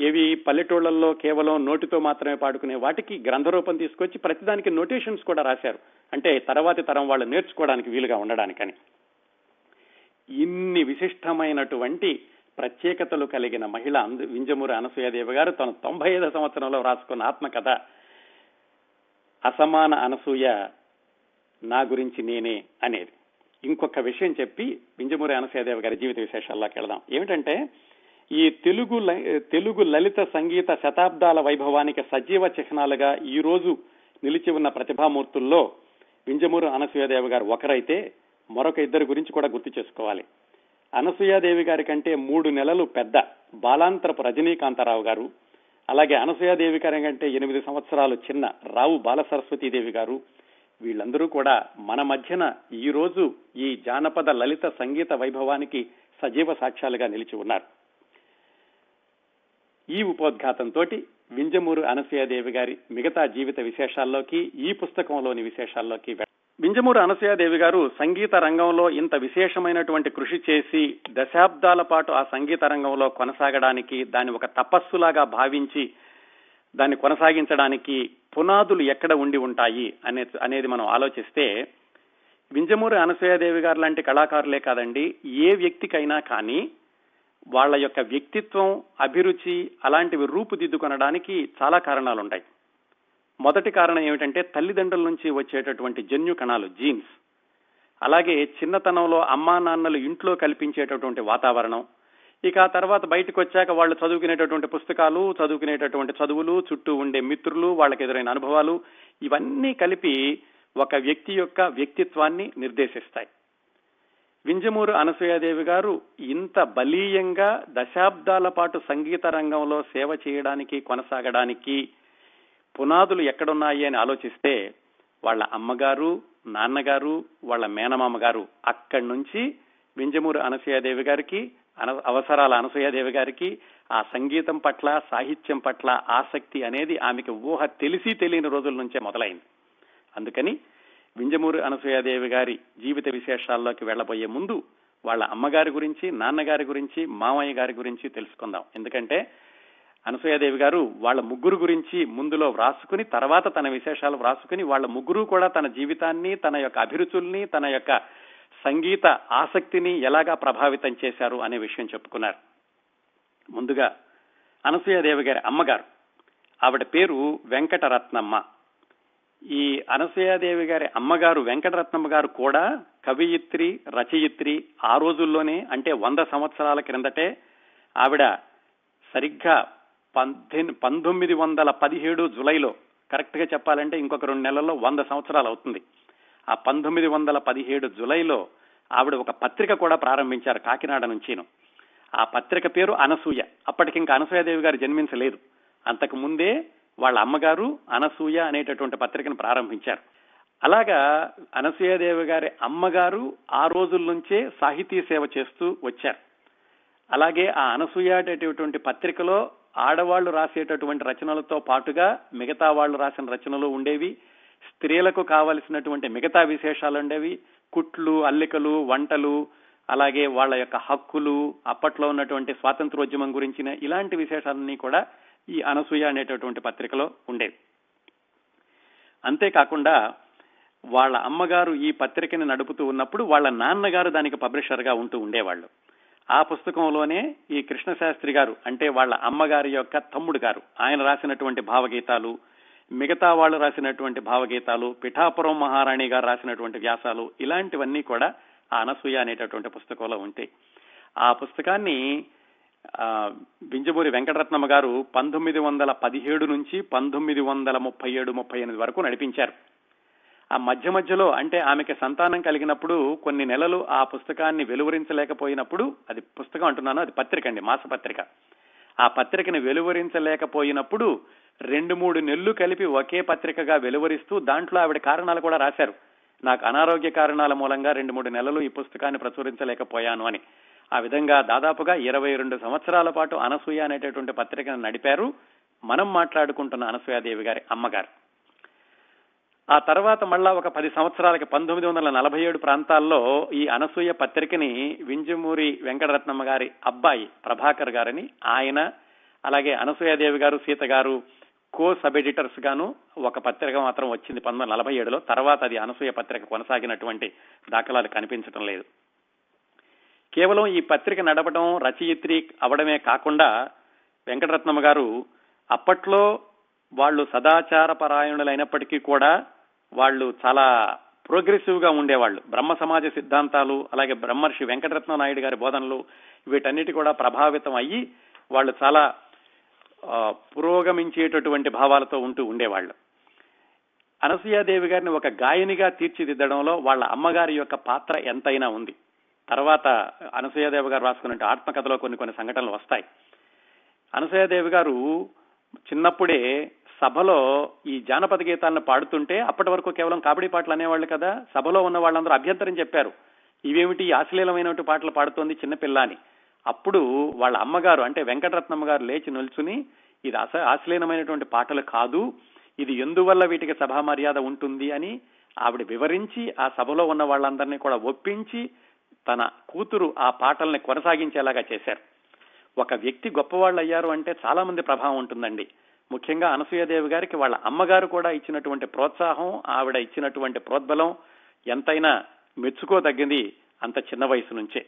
ఏవి పల్లెటూళ్ళలో కేవలం నోటితో మాత్రమే పాడుకునే వాటికి గ్రంథరూపం తీసుకొచ్చి ప్రతిదానికి నోటేషన్స్ కూడా రాశారు. అంటే తర్వాతి తరం వాళ్ళు నేర్చుకోవడానికి వీలుగా ఉండడానికని. ఇన్ని విశిష్టమైనటువంటి ప్రత్యేకతలు కలిగిన మహిళ అందు- వింజమూరి అనసూయదేవి గారు తన తొంభై ఐదో సంవత్సరంలో రాసుకున్న ఆత్మకథ అసమాన అనసూయ నా గురించి నేనే అనేది. ఇంకొక విషయం చెప్పి వింజమూరి అనసూయదేవి గారి జీవిత విశేషాల్లోకి వెళదాం. ఏమిటంటే ఈ తెలుగు ల- తెలుగు లలిత సంగీత శతాబ్దాల వైభవానికి సజీవ చిహ్నాలుగా ఈ రోజు నిలిచి ఉన్న ప్రతిభామూర్తుల్లో వింజమూరు అనసూయదేవి గారు ఒకరైతే మరొక ఇద్దరి గురించి కూడా గుర్తు చేసుకోవాలి. అనసూయాదేవి గారి కంటే మూడు నెలలు పెద్ద బాలాంతరపు రజనీకాంతారావు గారు అలాగే అనసూయాదేవి గారి కంటే ఎనిమిది సంవత్సరాలు చిన్న రావు బాలసరస్వతీదేవి గారు వీళ్ళందరూ కూడా మన మధ్యన ఈ రోజు ఈ జానపద లలిత సంగీత వైభవానికి సజీవ సాక్ష్యాలుగా నిలిచి ఉన్నారు. ఈ ఉపోద్ఘాతంతో వింజమూరు అనసూయాదేవి గారి మిగతా జీవిత విశేషాల్లోకి ఈ పుస్తకంలోని విశేషాల్లోకి వింజమూరు అనసూయాదేవి గారు సంగీత రంగంలో ఇంత విశేషమైనటువంటి కృషి చేసి దశాబ్దాల పాటు ఆ సంగీత రంగంలో కొనసాగడానికి దాన్ని ఒక తపస్సులాగా భావించి దాన్ని కొనసాగించడానికి పునాదులు ఎక్కడ ఉండి ఉంటాయి అనే అనేది మనం ఆలోచిస్తే వింజమూరి అనసూయాదేవి గారు లాంటి కళాకారులే కాదండి. ఏ వ్యక్తికైనా కానీ వాళ్ళ యొక్క వ్యక్తిత్వం అభిరుచి అలాంటివి రూపుదిద్దుకొనడానికి చాలా కారణాలు ఉంటాయి మొదటి కారణం ఏమిటంటే తల్లిదండ్రుల నుంచి వచ్చేటటువంటి జన్యు కణాలు జీన్స్. అలాగే చిన్నతనంలో అమ్మా నాన్నలు ఇంట్లో కల్పించేటటువంటి వాతావరణం. ఇక ఆ తర్వాత బయటకు వచ్చాక వాళ్ళు చదువుకునేటటువంటి పుస్తకాలు చదువుకునేటటువంటి చదువులు చుట్టూ ఉండే మిత్రులు వాళ్ళకి ఎదురైన అనుభవాలు ఇవన్నీ కలిపి ఒక వ్యక్తి యొక్క వ్యక్తిత్వాన్ని నిర్దేశిస్తాయి. వింజమూరు అనసూయాదేవి గారు ఇంత బలీయంగా దశాబ్దాల పాటు సంగీత రంగంలో సేవ చేయడానికి కొనసాగడానికి పునాదులు ఎక్కడున్నాయి అని ఆలోచిస్తే వాళ్ళ అమ్మగారు నాన్నగారు వాళ్ళ మేనమామ గారు అక్కడి నుంచి వింజమూరు అనసూయాదేవి గారికి అన అవసరాల అనసూయాదేవి గారికి ఆ సంగీతం పట్ల సాహిత్యం పట్ల ఆసక్తి అనేది ఆమెకి ఊహ తెలిసి తెలియని రోజుల నుంచే మొదలైంది. అందుకని వింజమూరి అనసూయాదేవి గారి జీవిత విశేషాల్లోకి వెళ్ళబోయే ముందు వాళ్ళ అమ్మగారి గురించి నాన్నగారి గురించి మామయ్య గారి గురించి తెలుసుకుందాం. ఎందుకంటే అనసూయాదేవి గారు వాళ్ళ ముగ్గురు గురించి ముందులో వ్రాసుకుని తర్వాత తన విశేషాలు వ్రాసుకుని వాళ్ళ ముగ్గురు కూడా తన జీవితాన్ని తన యొక్క అభిరుచుల్ని తన యొక్క సంగీత ఆసక్తిని ఎలాగా ప్రభావితం చేశారు అనే విషయం చెప్పుకున్నారు. ముందుగా అనసూయాదేవి గారి అమ్మగారు. ఆవిడ పేరు వెంకటరత్నమ్మ. ఈ అనసూయాదేవి గారి అమ్మగారు వెంకటరత్నమ్మ గారు కూడా కవియిత్రి రచయిత్రి ఆ రోజుల్లోనే అంటే వంద సంవత్సరాల క్రిందటే ఆవిడ సరిగ్గా పద్దెన్ పంతొమ్మిది వందల పదిహేడు జులైలో కరెక్ట్గా చెప్పాలంటే ఇంకొక రెండు నెలల్లో వంద సంవత్సరాలు అవుతుంది. ఆ పంతొమ్మిది వందల పదిహేడు జులైలో ఆవిడ ఒక పత్రిక కూడా ప్రారంభించారు కాకినాడ నుంచిను. ఆ పత్రిక పేరు అనసూయ. అప్పటికి ఇంకా అనసూయాదేవి గారు జన్మించలేదు. అంతకు ముందే వాళ్ళ అమ్మగారు అనసూయ అనేటటువంటి పత్రికను ప్రారంభించారు. అలాగా అనసూయాదేవి గారి అమ్మగారు ఆ రోజుల నుంచే సాహితీ సేవ చేస్తూ వచ్చారు. అలాగే ఆ అనసూయ అనేటటువంటి పత్రికలో ఆడవాళ్ళు రాసేటటువంటి రచనలతో పాటుగా మిగతా వాళ్ళు రాసిన రచనలు ఉండేవి. స్త్రీలకు కావలసినటువంటి మిగతా విశేషాలు ఉండేవి. కుట్లు అల్లికలు వంటలు అలాగే వాళ్ళ యొక్క హక్కులు అప్పట్లో ఉన్నటువంటి స్వాతంత్రోద్యమం గురించిన ఇలాంటి విశేషాలన్నీ కూడా ఈ అనసూయ అనేటటువంటి పత్రికలో ఉండేవి. అంతేకాకుండా వాళ్ళ అమ్మగారు ఈ పత్రికని నడుపుతూ ఉన్నప్పుడు వాళ్ళ నాన్నగారు దానికి పబ్లిషర్గా ఉంటూ ఉండేవాళ్ళు. ఆ పుస్తకంలోనే ఈ కృష్ణశాస్త్రి గారు అంటే వాళ్ళ అమ్మగారి యొక్క తమ్ముడు గారు ఆయన రాసినటువంటి భావగీతాలు మిగతా వాళ్ళు రాసినటువంటి భావగీతాలు పిఠాపురం మహారాణి గారు రాసినటువంటి వ్యాసాలు ఇలాంటివన్నీ కూడా ఆ అనసూయ అనేటటువంటి పుస్తకంలో ఉంటాయి. ఆ పుస్తకాన్ని ఆ, బింజమూరి వెంకటరత్నమ్మ గారు పంతొమ్మిది వందల పదిహేడు నుంచి పంతొమ్మిది వందల ముప్పై ఏడు ముప్పై ఎనిమిది వరకు నడిపించారు. ఆ మధ్య మధ్యలో అంటే ఆమెకి సంతానం కలిగినప్పుడు కొన్ని నెలలు ఆ పుస్తకాన్ని వెలువరించలేకపోయినప్పుడు అది పుస్తకం అంటున్నాను అది పత్రిక అండి మాసపత్రిక. ఆ పత్రికని వెలువరించలేకపోయినప్పుడు రెండు మూడు నెలలు కలిపి ఒకే పత్రికగా వెలువరిస్తూ దాంట్లో ఆవిడ కారణాలు కూడా రాశారు. నాకు అనారోగ్య కారణాల మూలంగా రెండు మూడు నెలలు ఈ పుస్తకాన్ని ప్రచురించలేకపోయాను అని. ఆ విధంగా దాదాపుగా ఇరవై రెండు సంవత్సరాల పాటు అనసూయ అనేటటువంటి పత్రికను నడిపారు. మనం మాట్లాడుకుంటున్న అనసూయాదేవి గారి అమ్మగారు. ఆ తర్వాత మళ్ళా ఒక పది సంవత్సరాలకి పంతొమ్మిది వందల నలభై ఏడు ప్రాంతాల్లో ఈ అనసూయ పత్రికని వింజమూరి వెంకటరత్నమ్మ గారి అబ్బాయి ప్రభాకర్ గారని ఆయన అలాగే అనసూయాదేవి గారు సీత గారు కో సబ్ ఎడిటర్స్ గాను ఒక పత్రిక మాత్రం వచ్చింది పంతొమ్మిది వందల నలభై ఏడులో. తర్వాత అది అనసూయ పత్రిక కొనసాగినటువంటి దాఖలాలు కనిపించడం లేదు. కేవలం ఈ పత్రిక నడపడం రచయిత్రి అవడమే కాకుండా వెంకటరత్నమ్మ గారు అప్పట్లో వాళ్ళు సదాచార పరాయణులైనప్పటికీ కూడా వాళ్ళు చాలా ప్రోగ్రెసివ్గా ఉండేవాళ్ళు. బ్రహ్మ సమాజ సిద్ధాంతాలు అలాగే బ్రహ్మర్షి వెంకటరత్న నాయుడు గారి బోధనలు వీటన్నిటి కూడా ప్రభావితం అయ్యి వాళ్ళు చాలా పురోగమించేటటువంటి భావాలతో ఉంటూ ఉండేవాళ్ళు. అనసూయాదేవి గారిని ఒక గాయనిగా తీర్చిదిద్దడంలో వాళ్ళ అమ్మగారి యొక్క పాత్ర ఎంతైనా ఉంది. తర్వాత అనసూయాదేవి గారు రాసుకున్న ఆత్మకథలో కొన్ని కొన్ని సంఘటనలు వస్తాయి. అనసూయాదేవి గారు చిన్నప్పుడే సభలో ఈ జానపద గీతాలను పాడుతుంటే అప్పటి వరకు కేవలం కాబడి పాటలు అనేవాళ్ళు కదా సభలో ఉన్న వాళ్ళందరూ అభ్యంతరం చెప్పారు. ఇవేమిటి అశ్లీలమైనటువంటి పాటలు పాడుతోంది చిన్నపిల్ల అని అప్పుడు వాళ్ళ అమ్మగారు అంటే వెంకటరత్నమ్మ గారు లేచి నిల్చుని ఇది అస అశ్లీలమైనటువంటి పాటలు కాదు ఇది ఎందువల్ల వీటికి సభా మర్యాద ఉంటుంది అని ఆవిడ వివరించి ఆ సభలో ఉన్న వాళ్ళందరినీ కూడా ఒప్పించి తన కూతురు ఆ పాటల్ని కొనసాగించేలాగా చేశారు. ఒక వ్యక్తి గొప్పవాళ్ళు అయ్యారు అంటే చాలా మంది ప్రభావం ఉంటుందండి. ముఖ్యంగా అనసూయదేవి గారికి వాళ్ళ అమ్మగారు కూడా ఇచ్చినటువంటి ప్రోత్సాహం ఆవిడ ఇచ్చినటువంటి ప్రోద్బలం ఎంతైనా మెచ్చుకోదగ్గింది అంత చిన్న వయసు నుంచే.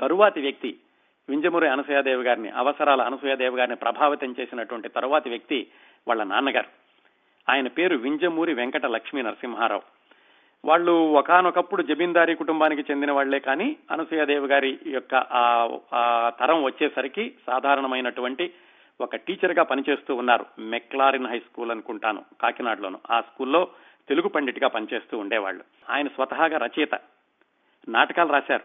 తరువాతి వ్యక్తి వింజమూరి అనసూయాదేవి గారిని అవసరాల అనసూయాదేవి గారిని ప్రభావితం చేసినటువంటి తరువాతి వ్యక్తి వాళ్ళ నాన్నగారు. ఆయన పేరు వింజమూరి వెంకట లక్ష్మీ నరసింహారావు. వాళ్ళు ఒకానొకప్పుడు జమీందారీ కుటుంబానికి చెందిన వాళ్ళే కానీ అనసూయాదేవి గారి యొక్క ఆ తరం వచ్చేసరికి సాధారణమైనటువంటి ఒక టీచర్గా పనిచేస్తూ ఉన్నారు. మెక్లారిన్ హై స్కూల్ అనుకుంటాను కాకినాడలోను. ఆ స్కూల్లో తెలుగు పండిట్గా పనిచేస్తూ ఉండేవాళ్ళు. ఆయన స్వతహాగా రచయిత. నాటకాలు రాశారు.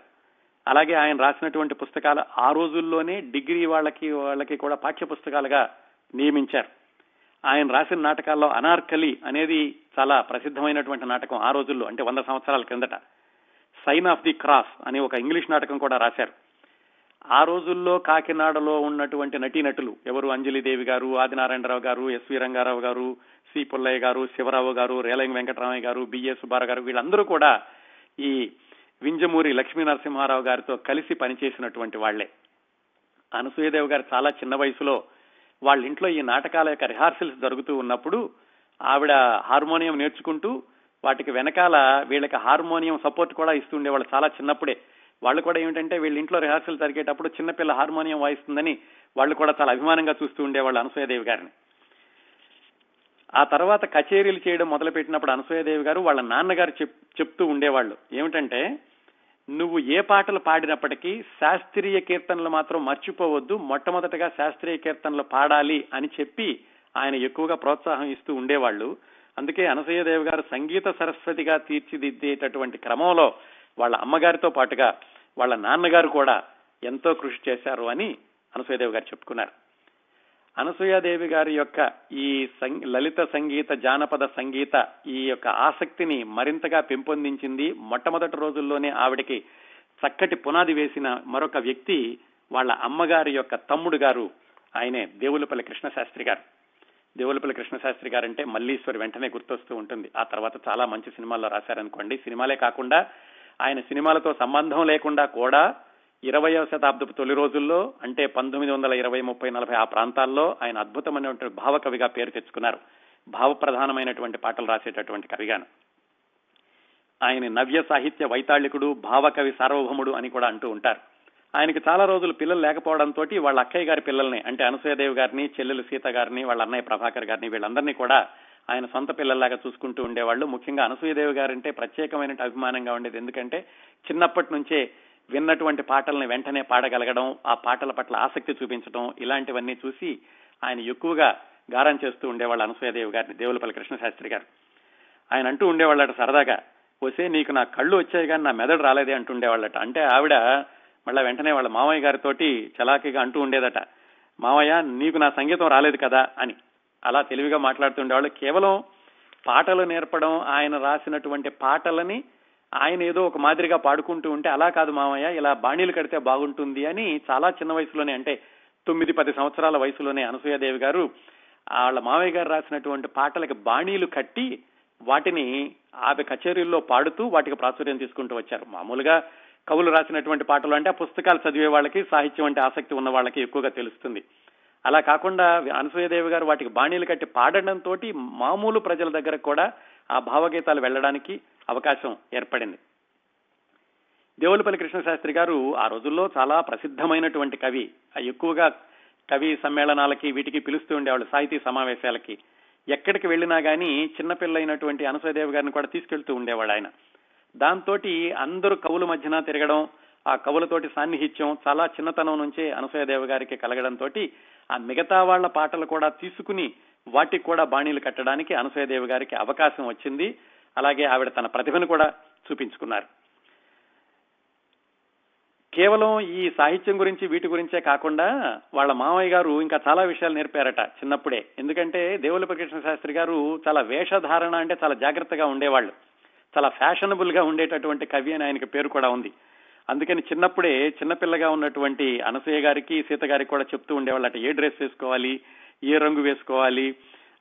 అలాగే ఆయన రాసినటువంటి పుస్తకాలు ఆ రోజుల్లోనే డిగ్రీ వాళ్ళకి వాళ్ళకి కూడా పాఠ్య పుస్తకాలుగా నియమించారు. ఆయన రాసిన నాటకాల్లో అనార్కలి అనేది చాలా ప్రసిద్ధమైనటువంటి నాటకం ఆ రోజుల్లో అంటే వంద సంవత్సరాల క్రిందట. సైన్ ఆఫ్ ది క్రాస్ అనే ఒక ఇంగ్లీష్ నాటకం కూడా రాశారు. ఆ రోజుల్లో కాకినాడలో ఉన్నటువంటి నటీనటులు ఎవరు? అంజలిదేవి గారు ఆదినారాయణరావు గారు ఎస్వి రంగారావు గారు సి పుల్లయ్య గారు శివరావు గారు రేలంగి వెంకటరామయ్య గారు బిఏ సుబ్బారావు గారు వీళ్ళందరూ కూడా ఈ వింజమూరి లక్ష్మీ నరసింహారావు గారితో కలిసి పనిచేసినటువంటి వాళ్ళే. అనసూయదేవి గారు చాలా చిన్న వయసులో వాళ్ళ ఇంట్లో ఈ నాటకాల యొక్క రిహార్సల్స్ జరుగుతూ ఉన్నప్పుడు ఆవిడ హార్మోనియం నేర్చుకుంటూ వాటికి వెనకాల వీళ్ళకి హార్మోనియం సపోర్ట్ కూడా ఇస్తూ ఉండేవాళ్ళు చాలా చిన్నప్పుడే. వాళ్ళు కూడా ఏమిటంటే వీళ్ళ ఇంట్లో రిహార్సల్ జరిగేటప్పుడు చిన్నపిల్ల హార్మోనియం వాయిస్తుందని వాళ్ళు కూడా చాలా అభిమానంగా చూస్తూ ఉండేవాళ్ళు అనసూయదేవి గారిని. ఆ తర్వాత కచేరీలు చేయడం మొదలుపెట్టినప్పుడు అనసూయదేవి గారు వాళ్ళ నాన్నగారు చెప్ చెప్తూ ఉండేవాళ్ళు. ఏమిటంటే నువ్వు ఏ పాటలు పాడినప్పటికీ శాస్త్రీయ కీర్తనలు మాత్రం మర్చిపోవద్దు మొట్టమొదటగా శాస్త్రీయ కీర్తనలు పాడాలి అని చెప్పి ఆయన ఎక్కువగా ప్రోత్సాహం ఇస్తూ ఉండేవాళ్ళు. అందుకే అనసూయదేవి గారు సంగీత సరస్వతిగా తీర్చిదిద్దేటటువంటి క్రమంలో వాళ్ళ అమ్మగారితో పాటుగా వాళ్ళ నాన్నగారు కూడా ఎంతో కృషి చేశారు అని అనసూయదేవి గారు చెప్పుకున్నారు. అనసూయాదేవి గారి యొక్క ఈ సం- లలిత సంగీత జానపద సంగీత ఈ యొక్క ఆసక్తిని మరింతగా పెంపొందించింది. మొట్టమొదటి రోజుల్లోనే ఆవిడకి చక్కటి పునాది వేసిన మరొక వ్యక్తి వాళ్ళ అమ్మగారి యొక్క తమ్ముడు గారు ఆయనే దేవులపల్లి కృష్ణశాస్త్రి గారు. దేవులపల్లి కృష్ణశాస్త్రి గారంటే మల్లీశ్వరి వెంటనే గుర్తొస్తూ ఉంటుంది. ఆ తర్వాత చాలా మంచి సినిమాల్లో రాశారనుకోండి. సినిమాలే కాకుండా ఆయన సినిమాలతో సంబంధం లేకుండా కూడా ఇరవయో శతాబ్దపు తొలి రోజుల్లో అంటే పంతొమ్మిది వందల ఇరవై ముప్పై నలభై ఆ ప్రాంతాల్లో ఆయన అద్భుతమైనటువంటి భావకవిగా పేరు తెచ్చుకున్నారు. భావప్రధానమైనటువంటి పాటలు రాసేటటువంటి కవిగాను. ఆయన నవ్య సాహిత్య వైతాళికుడు భావకవి సార్వభౌముడు అని కూడా అంటూ ఉంటారు. ఆయనకి చాలా రోజులు పిల్లలు లేకపోవడంతో వాళ్ళ అక్కయ్య గారి పిల్లల్ని అంటే అనసూయదేవి గారిని చెల్లెలు సీత గారిని వాళ్ళ అన్నయ్య ప్రభాకర్ గారిని వీళ్ళందరినీ కూడా ఆయన సొంత పిల్లల్లాగా చూసుకుంటూ ఉండేవాళ్ళు. ముఖ్యంగా అనసూయదేవి గారంటే ప్రత్యేకమైన అభిమానంగా ఉండేది. ఎందుకంటే చిన్నప్పటి నుంచే విన్నటువంటి పాటల్ని వెంటనే పాడగలగడం ఆ పాటల పట్ల ఆసక్తి చూపించడం ఇలాంటివన్నీ చూసి ఆయన ఎక్కువగా గారం చేస్తూ ఉండేవాళ్ళు అనసూయదేవి గారిని దేవులపల్లి కృష్ణశాస్త్రి గారు. ఆయన అంటూ ఉండేవాళ్ళట సరదాగా వసే నీకు నా కళ్ళు వచ్చాయి కానీ నా మెదడు రాలేదే అంటుండేవాళ్ళట అంటే ఆవిడ మళ్ళా వెంటనే వాళ్ళ మామయ్య గారితోటి చలాకీగా అంటూ ఉండేదట మామయ్య నీకు నా సంగీతం రాలేదు కదా అని. అలా తెలివిగా మాట్లాడుతుండేవాళ్ళు. కేవలం పాటలు నేర్పడం ఆయన రాసినటువంటి పాటలని ఆయన ఏదో ఒక మాదిరిగా పాడుకుంటూ ఉంటే అలా కాదు మామయ్య ఇలా బాణీలు కడితే బాగుంటుంది అని చాలా చిన్న వయసులోనే అంటే తొమ్మిది పది సంవత్సరాల వయసులోనే అనసూయదేవి గారు వాళ్ళ మామయ్య గారు రాసినటువంటి పాటలకి బాణీలు కట్టి వాటిని ఆమె కచేరీల్లో పాడుతూ వాటికి ప్రాచుర్యం తీసుకుంటూ వచ్చారు. మామూలుగా కవులు రాసినటువంటి పాటలు అంటే ఆ పుస్తకాలు చదివే వాళ్ళకి సాహిత్యం అంటే ఆసక్తి ఉన్న వాళ్ళకి ఎక్కువగా తెలుస్తుంది. అలా కాకుండా అనసూయదేవి గారు వాటికి బాణీలు కట్టి పాడడంతో మామూలు ప్రజల దగ్గర కూడా ఆ భావగీతాలు వెళ్ళడానికి అవకాశం ఏర్పడింది. దేవులపల్లి కృష్ణశాస్త్రి గారు ఆ రోజుల్లో చాలా ప్రసిద్ధమైనటువంటి కవి. ఆ ఎక్కువగా కవి సమ్మేళనాలకి వీటికి పిలుస్తూ ఉండేవాళ్ళు సాహితీ సమావేశాలకి. ఎక్కడికి వెళ్ళినా గానీ చిన్నపిల్లైనటువంటి అనసూయదేవి గారిని కూడా తీసుకెళ్తూ ఉండేవాడు ఆయన. దాంతో అందరూ కవుల మధ్యన తిరగడం ఆ కవులతోటి సాన్నిహిత్యం చాలా చిన్నతనం నుంచే అనసూయదేవి గారికి కలగడంతో ఆ మిగతా వాళ్ళ పాటలు కూడా తీసుకుని వాటికి కూడా బాణీలు కట్టడానికి అనసూయదేవి గారికి అవకాశం వచ్చింది. అలాగే ఆవిడ తన ప్రతిభను కూడా చూపించుకున్నారు. కేవలం ఈ సాహిత్యం గురించి వీటి గురించే కాకుండా వాళ్ళ మామయ్య గారు ఇంకా చాలా విషయాలు నేర్పారట చిన్నప్పుడే. ఎందుకంటే దేవుల ప్రకృష్ణ శాస్త్రి గారు చాలా వేషధారణ అంటే చాలా జాగ్రత్తగా ఉండేవాళ్ళు. చాలా ఫ్యాషనబుల్గా ఉండేటటువంటి కవి అని ఆయనకి పేరు కూడా ఉంది. అందుకని చిన్నప్పుడే చిన్నపిల్లగా ఉన్నటువంటి అనసూయ గారికి సీత గారికి కూడా చెప్తూ ఉండేవాళ్ళు. ఏ డ్రెస్ వేసుకోవాలి ఏ రంగు వేసుకోవాలి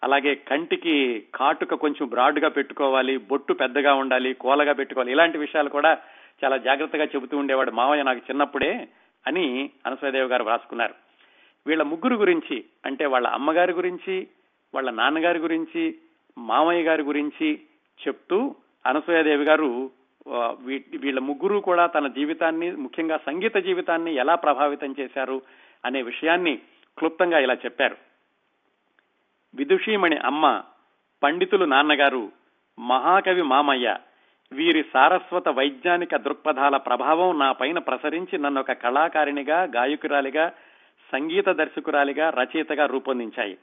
అలాగే కంటికి కాటుక కొంచెం బ్రాడ్గా పెట్టుకోవాలి బొట్టు పెద్దగా ఉండాలి కోలగా పెట్టుకోవాలి ఇలాంటి విషయాలు కూడా చాలా జాగ్రత్తగా చెబుతూ ఉండేవాడు. మావయ్య నాకు చిన్నప్పుడే అని అనసూయదేవి గారు రాసుకున్నారు. వీళ్ళ ముగ్గురు గురించి అంటే వాళ్ళ అమ్మగారి గురించి వాళ్ళ నాన్నగారి గురించి మామయ్య గారి గురించి చెప్తూ అనసూయదేవి గారు వీ- వీళ్ళ ముగ్గురు కూడా తన జీవితాన్ని ముఖ్యంగా సంగీత జీవితాన్ని ఎలా ప్రభావితం చేశారు అనే విషయాన్ని క్లుప్తంగా ఇలా చెప్పారు. విదుషీమణి అమ్మ పండితులు నాన్నగారు మహాకవి మామయ్య వీరి సారస్వత వైజ్ఞానిక దృక్పథాల ప్రభావం నా పైన ప్రసరించి నన్ను ఒక కళాకారిణిగా గాయకురాలిగా సంగీత దర్శకురాలిగా రచయితగా రూపొందించాయి.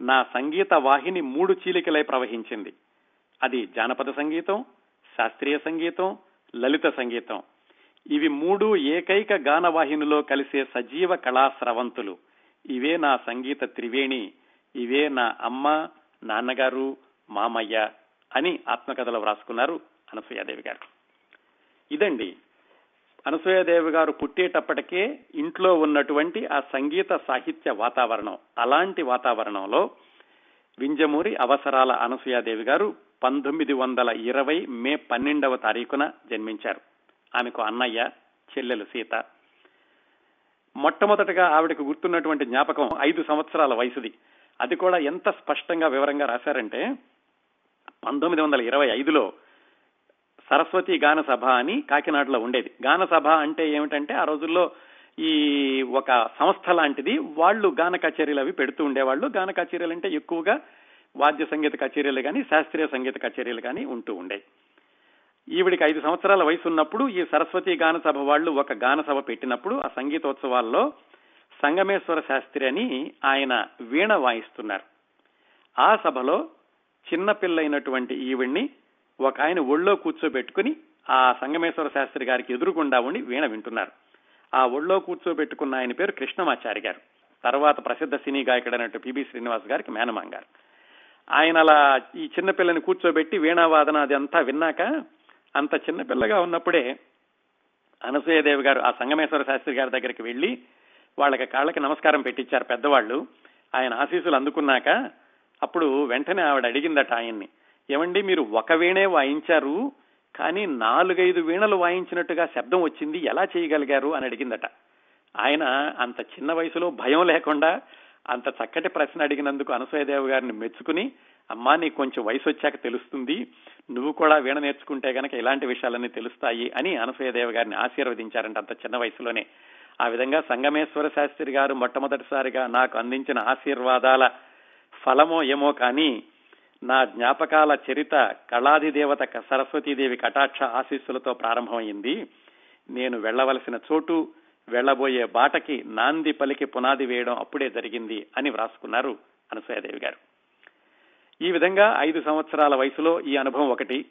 నా సంగీత వాహిని మూడు చీలికలై ప్రవహించింది. అది జానపద సంగీతం శాస్త్రీయ సంగీతం లలిత సంగీతం. ఇవి మూడు ఏకైక గానవాహినిలో కలిసే సజీవ కళాస్రవంతులు. ఇవే నా సంగీత త్రివేణి ఇవే నా అమ్మ నాన్నగారు మామయ్య అని ఆత్మకథలో వ్రాసుకున్నారు అనసూయాదేవి గారు. ఇదండి. అనసూయాదేవి గారు పుట్టేటప్పటికే ఇంట్లో ఉన్నటువంటి ఆ సంగీత సాహిత్య వాతావరణం. అలాంటి వాతావరణంలో వింజమూరి అవసరాల అనసూయాదేవి గారు పంతొమ్మిది వందల ఇరవై మే పన్నెండవ తారీఖున జన్మించారు. ఆమెకు అన్నయ్య చెల్లెలు సీత. మొట్టమొదటగా ఆవిడకు గుర్తున్నటువంటి జ్ఞాపకం ఐదు సంవత్సరాల వయసుది. అది కూడా ఎంత స్పష్టంగా వివరంగా రాశారంటే పంతొమ్మిది వందల ఇరవై ఐదులో సరస్వతి గాన సభ అని కాకినాడలో ఉండేది. గాన సభ అంటే ఏమిటంటే ఆ రోజుల్లో ఈ ఒక సంస్థ లాంటిది. వాళ్ళు గాన కచేరీలు అవి పెడుతూ ఉండేవాళ్ళు. గాన కచేరీలు అంటే ఎక్కువగా వాద్య సంగీత కచేరీలు కానీ శాస్త్రీయ సంగీత కచేరీలు కానీ ఉంటూ ఉండేవి ఈవిడికి ఐదు సంవత్సరాల వయసు ఉన్నప్పుడు ఈ సరస్వతి గాన సభ వాళ్ళు ఒక గాన సభ పెట్టినప్పుడు ఆ సంగీతోత్సవాల్లో సంగమేశ్వర శాస్త్రి అని ఆయన వీణ వాయిస్తున్నారు. ఆ సభలో చిన్న పిల్లైనటువంటి ఈవిడ్ని ఒక ఆయన ఒళ్ళో కూర్చోబెట్టుకుని ఆ సంగమేశ్వర శాస్త్రి గారికి ఎదురుగుండా ఉండి వీణ వింటున్నారు. ఆ ఒళ్ళో కూర్చోబెట్టుకున్న ఆయన పేరు కృష్ణమాచారి గారు. తర్వాత ప్రసిద్ధ సినీ గాయకుడైనట్టు పిబి శ్రీనివాస్ గారికి మేనమాంగారు. ఆయన అలా ఈ చిన్న పిల్లని కూర్చోబెట్టి వీణావాదన అది అంతా విన్నాక అంత చిన్న పిల్లగా ఉన్నప్పుడే అనసూయదేవి గారు ఆ సంగమేశ్వర శాస్త్రి గారి దగ్గరికి వెళ్ళి వాళ్ళకి కాళ్ళకి నమస్కారం పెట్టించారు పెద్దవాళ్ళు. ఆయన ఆశీస్సులు అందుకున్నాక అప్పుడు వెంటనే ఆవిడ అడిగిందట ఆయన్ని ఏమండి మీరు ఒక వీణే వాయించారు కానీ నాలుగైదు వీణలు వాయించినట్టుగా శబ్దం వచ్చింది ఎలా చేయగలిగారు? అని అడిగిందట. ఆయన అంత చిన్న వయసులో భయం లేకుండా అంత చక్కటి ప్రశ్న అడిగినందుకు అనసూయదేవి గారిని మెచ్చుకుని అమ్మా నీకు కొంచెం వయసు వచ్చాక తెలుస్తుంది. నువ్వు కూడా వీణ నేర్చుకుంటే గనక ఇలాంటి విషయాలన్నీ తెలుస్తాయి అని అనసూయదేవి గారిని ఆశీర్వదించారంట అంత చిన్న వయసులోనే. ఆ విధంగా సంగమేశ్వర శాస్త్రి గారు మొట్టమొదటిసారిగా నాకు అందించిన ఆశీర్వాదాల ఫలమో ఏమో కానీ నా జ్ఞాపకాల చరిత కళాదిదేవత సరస్వతీదేవి కటాక్ష ఆశీస్సులతో ప్రారంభమైంది. నేను వెళ్ళవలసిన చోటు వెళ్ళబోయే బాటకి నాంది పలికి పునాది వేయడం అప్పుడే జరిగింది అని వ్రాసుకున్నారు అనసూయదేవి గారు. ఈ విధంగా ఐదు సంవత్సరాల వయసులో ఈ అనుభవం ఒకటి.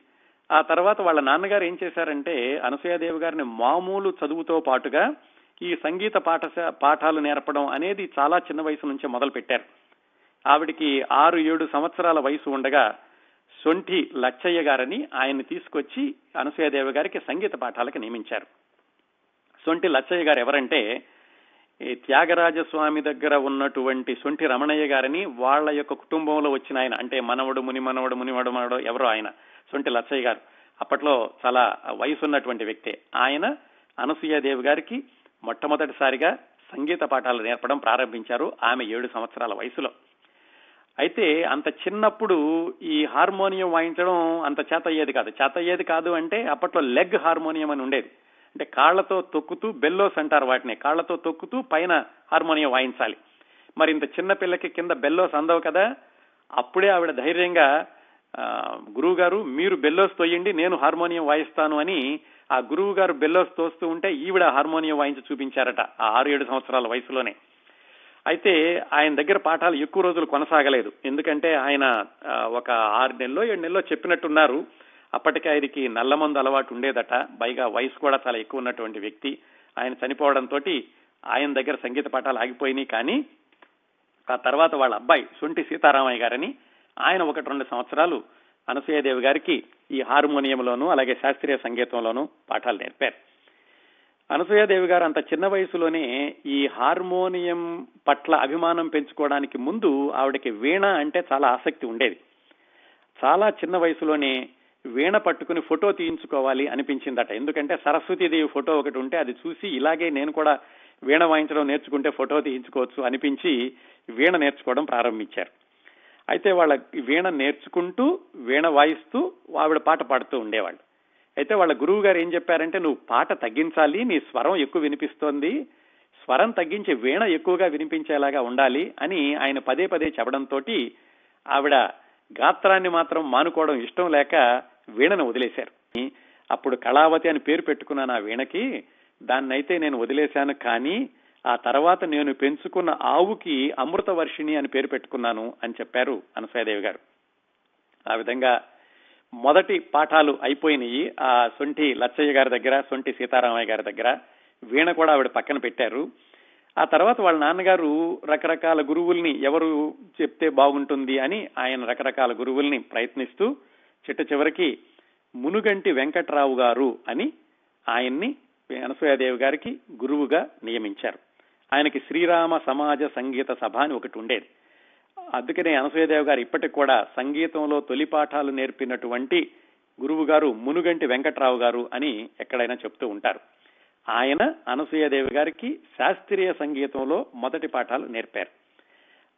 ఆ తర్వాత వాళ్ళ నాన్నగారు ఏం చేశారంటే అనసూయాదేవి గారిని మామూలు చదువుతో పాటుగా ఈ సంగీత పాఠశా పాఠాలు నేర్పడం అనేది చాలా చిన్న వయసు నుంచే మొదలు పెట్టారు ఆవిడికి ఆరు ఏడు సంవత్సరాల వయసు ఉండగా సొంఠి లచ్చయ్య గారని ఆయన్ని తీసుకొచ్చి అనసూయాదేవి గారికి సంగీత పాఠాలకు నియమించారు. సొంటి లచ్చయ్య గారు ఎవరంటే ఈ త్యాగరాజస్వామి దగ్గర ఉన్నటువంటి సొంటి రమణయ్య గారిని వాళ్ళ యొక్క కుటుంబంలో వచ్చిన ఆయన అంటే మనవడు ముని మనవడు ముని మనవడు ఎవరో ఆయన సొంటి లచ్చయ్య గారు. అప్పట్లో చాలా వయసు ఉన్నటువంటి వ్యక్తే. ఆయన అనసూయాదేవి గారికి మొట్టమొదటిసారిగా సంగీత పాఠాలు నేర్పడం ప్రారంభించారు ఆమె ఏడు సంవత్సరాల వయసులో. అయితే అంత చిన్నప్పుడు ఈ హార్మోనియం వాయించడం అంత చేత అయ్యేది కాదు. చేత అయ్యేది కాదు అంటే అప్పట్లో లెగ్ హార్మోనియం అని ఉండేది. అంటే కాళ్ళతో తొక్కుతూ బెల్లోస్ అంటారు వాటిని. కాళ్ళతో తొక్కుతూ పైన హార్మోనియం వాయించాలి. మరి ఇంత చిన్న పిల్లకి కింద బెల్లోస్ అందవు కదా? అప్పుడే ఆవిడ ధైర్యంగా గురువు గారు మీరు బెల్లోస్ తోయండి నేను హార్మోనియం వాయిస్తాను అని ఆ గురువు గారు బెల్లోస్ తోస్తూ ఉంటే ఈవిడ హార్మోనియం వాయించి చూపించారట ఆ ఆరు ఏడు సంవత్సరాల వయసులోనే. అయితే ఆయన దగ్గర పాఠాలు ఎక్కువ రోజులు కొనసాగలేదు. ఎందుకంటే ఆయన ఒక ఆరు నెలలో ఏడు నెలలో చెప్పినట్టున్నారు. అప్పటికే ఆయనకి నల్లమందు అలవాటు ఉండేదట. పైగా వయసు కూడా చాలా ఎక్కువ ఉన్నటువంటి వ్యక్తి. ఆయన చనిపోవడంతో ఆయన దగ్గర సంగీత పాఠాలు ఆగిపోయినాయి. కానీ ఆ తర్వాత వాళ్ళ అబ్బాయి సొంటి సీతారామయ్య గారని ఆయన ఒకటి రెండు సంవత్సరాలు అనసూయదేవి గారికి ఈ హార్మోనియంలోను అలాగే శాస్త్రీయ సంగీతంలోను పాఠాలు నేర్పారు. అనసూయదేవి గారు అంత చిన్న వయసులోనే ఈ హార్మోనియం పట్ల అభిమానం పెంచుకోవడానికి ముందు ఆవిడకి వీణ అంటే చాలా ఆసక్తి ఉండేది. చాలా చిన్న వయసులోనే వీణ పట్టుకుని ఫోటో తీయించుకోవాలి అనిపించిందట. ఎందుకంటే సరస్వతీదేవి ఫోటో ఒకటి ఉంటే అది చూసి ఇలాగే నేను కూడా వీణ వాయించడం నేర్చుకుంటే ఫోటో తీయించుకోవచ్చు అనిపించి వీణ నేర్చుకోవడం ప్రారంభించారు. అయితే వాళ్ళ వీణ నేర్చుకుంటూ వీణ వాయిస్తూ ఆవిడ పాట పాడుతూ ఉండేవాళ్ళు. అయితే వాళ్ళ గురువు గారు ఏం చెప్పారంటే నువ్వు పాట తగ్గించాలి నీ స్వరం ఎక్కువ వినిపిస్తోంది స్వరం తగ్గించి వీణ ఎక్కువగా వినిపించేలాగా ఉండాలి అని ఆయన పదే పదే చెప్పడంతో ఆవిడ గాత్రాన్ని మాత్రం మానుకోవడం ఇష్టం లేక వీణను వదిలేశారు. అప్పుడు కళావతి అని పేరు పెట్టుకున్నాను ఆ వీణకి. దాన్నైతే నేను వదిలేశాను కానీ ఆ తర్వాత నేను పెంచుకున్న ఆవుకి అమృత వర్షిణి అని పేరు పెట్టుకున్నాను అని చెప్పారు అనసూయదేవి గారు. ఆ విధంగా మొదటి పాఠాలు అయిపోయినాయి ఆ సొంటి లచ్చయ్య గారి దగ్గర సొంటి సీతారామయ్య గారి దగ్గర. వీణ కూడా ఆవిడ పక్కన పెట్టారు. ఆ తర్వాత వాళ్ళ నాన్నగారు రకరకాల గురువుల్ని ఎవరు చెప్తే బాగుంటుంది అని ఆయన రకరకాల గురువుల్ని ప్రయత్నిస్తూ చిట్ట చివరికి మునుగంటి వెంకట్రావు గారు అని ఆయన్ని అనసూయాదేవి గారికి గురువుగా నియమించారు. ఆయనకి శ్రీరామ సమాజ సంగీత సభ అని ఒకటి ఉండేది. అందుకనే అనసూయదేవి గారు ఇప్పటికి కూడా సంగీతంలో తొలి పాఠాలు నేర్పినటువంటి గురువు గారు మునుగంటి వెంకట్రావు గారు అని ఎక్కడైనా చెప్తూ ఉంటారు. ఆయన అనసూయదేవి గారికి శాస్త్రీయ సంగీతంలో మొదటి పాఠాలు నేర్పారు.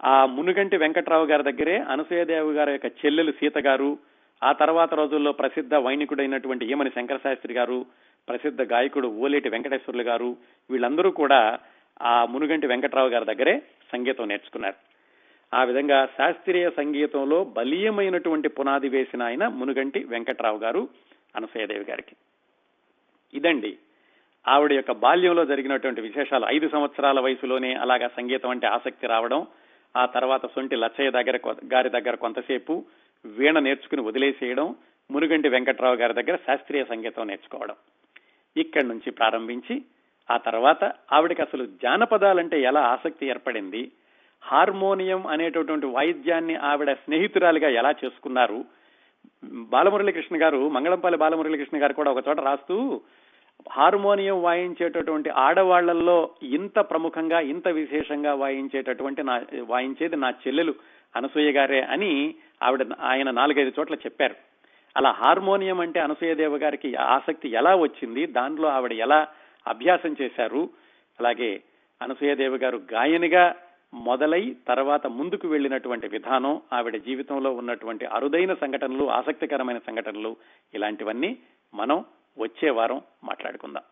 ఆ మునుగంటి వెంకట్రావు గారి దగ్గరే అనసూయదేవి గారి యొక్క చెల్లెలు సీత గారు ఆ తర్వాత రోజుల్లో ప్రసిద్ధ వైణికుడైనటువంటి ఈమని శంకర శాస్త్రి గారు ప్రసిద్ధ గాయకుడు ఓలేటి వెంకటేశ్వర్లు గారు వీళ్ళందరూ కూడా ఆ మునుగంటి వెంకట్రావు గారి దగ్గరే సంగీతం నేర్చుకున్నారు. ఆ విధంగా శాస్త్రీయ సంగీతంలో బలీయమైనటువంటి పునాది వేసిన ఆయన మునుగంటి వెంకట్రావు గారు అనసూయదేవి గారికి. ఇదండి ఆవిడ యొక్క బాల్యంలో జరిగినటువంటి విశేషాలు ఐదు సంవత్సరాల వయసులోనే అలాగా సంగీతం అంటే ఆసక్తి రావడం ఆ తర్వాత సొంటి లచ్చయ్య దగ్గర కొ- గారి దగ్గర కొంతసేపు వీణ నేర్చుకుని వదిలేసేయడం మునుగంటి వెంకట్రావు గారి దగ్గర శాస్త్రీయ సంగీతం నేర్చుకోవడం ఇక్కడి నుంచి ప్రారంభించి ఆ తర్వాత ఆవిడకి అసలు జానపదాలంటే ఎలా ఆసక్తి ఏర్పడింది హార్మోనియం అనేటటువంటి వాయిద్యాన్ని ఆవిడ స్నేహితురాలిగా ఎలా చేసుకున్నారు బాలమురళీకృష్ణ గారు మంగళంపల్లి బాలమురళీకృష్ణ గారు కూడా ఒక చోట రాస్తూ హార్మోనియం వాయించేటటువంటి ఆడవాళ్ళలో ఇంత ప్రముఖంగా ఇంత విశేషంగా వాయించేటటువంటి నా వాయించేది నా చెల్లెలు అనసూయ గారే అని ఆవిడ ఆయన నాలుగైదు చోట్ల చెప్పారు. అలా హార్మోనియం అంటే అనసూయదేవ గారికి ఆసక్తి ఎలా వచ్చింది? దానిలో ఆవిడ ఎలా అభ్యాసం చేశారు? అలాగే అనసూయదేవి గారు గాయనిగా మొదలై తర్వాత ముందుకు వెళ్ళినటువంటి విధానం ఆవిడ జీవితంలో ఉన్నటువంటి అరుదైన సంఘటనలు ఆసక్తికరమైన సంఘటనలు ఇలాంటివన్నీ మనం వచ్చే వారం మాట్లాడుకుందాం.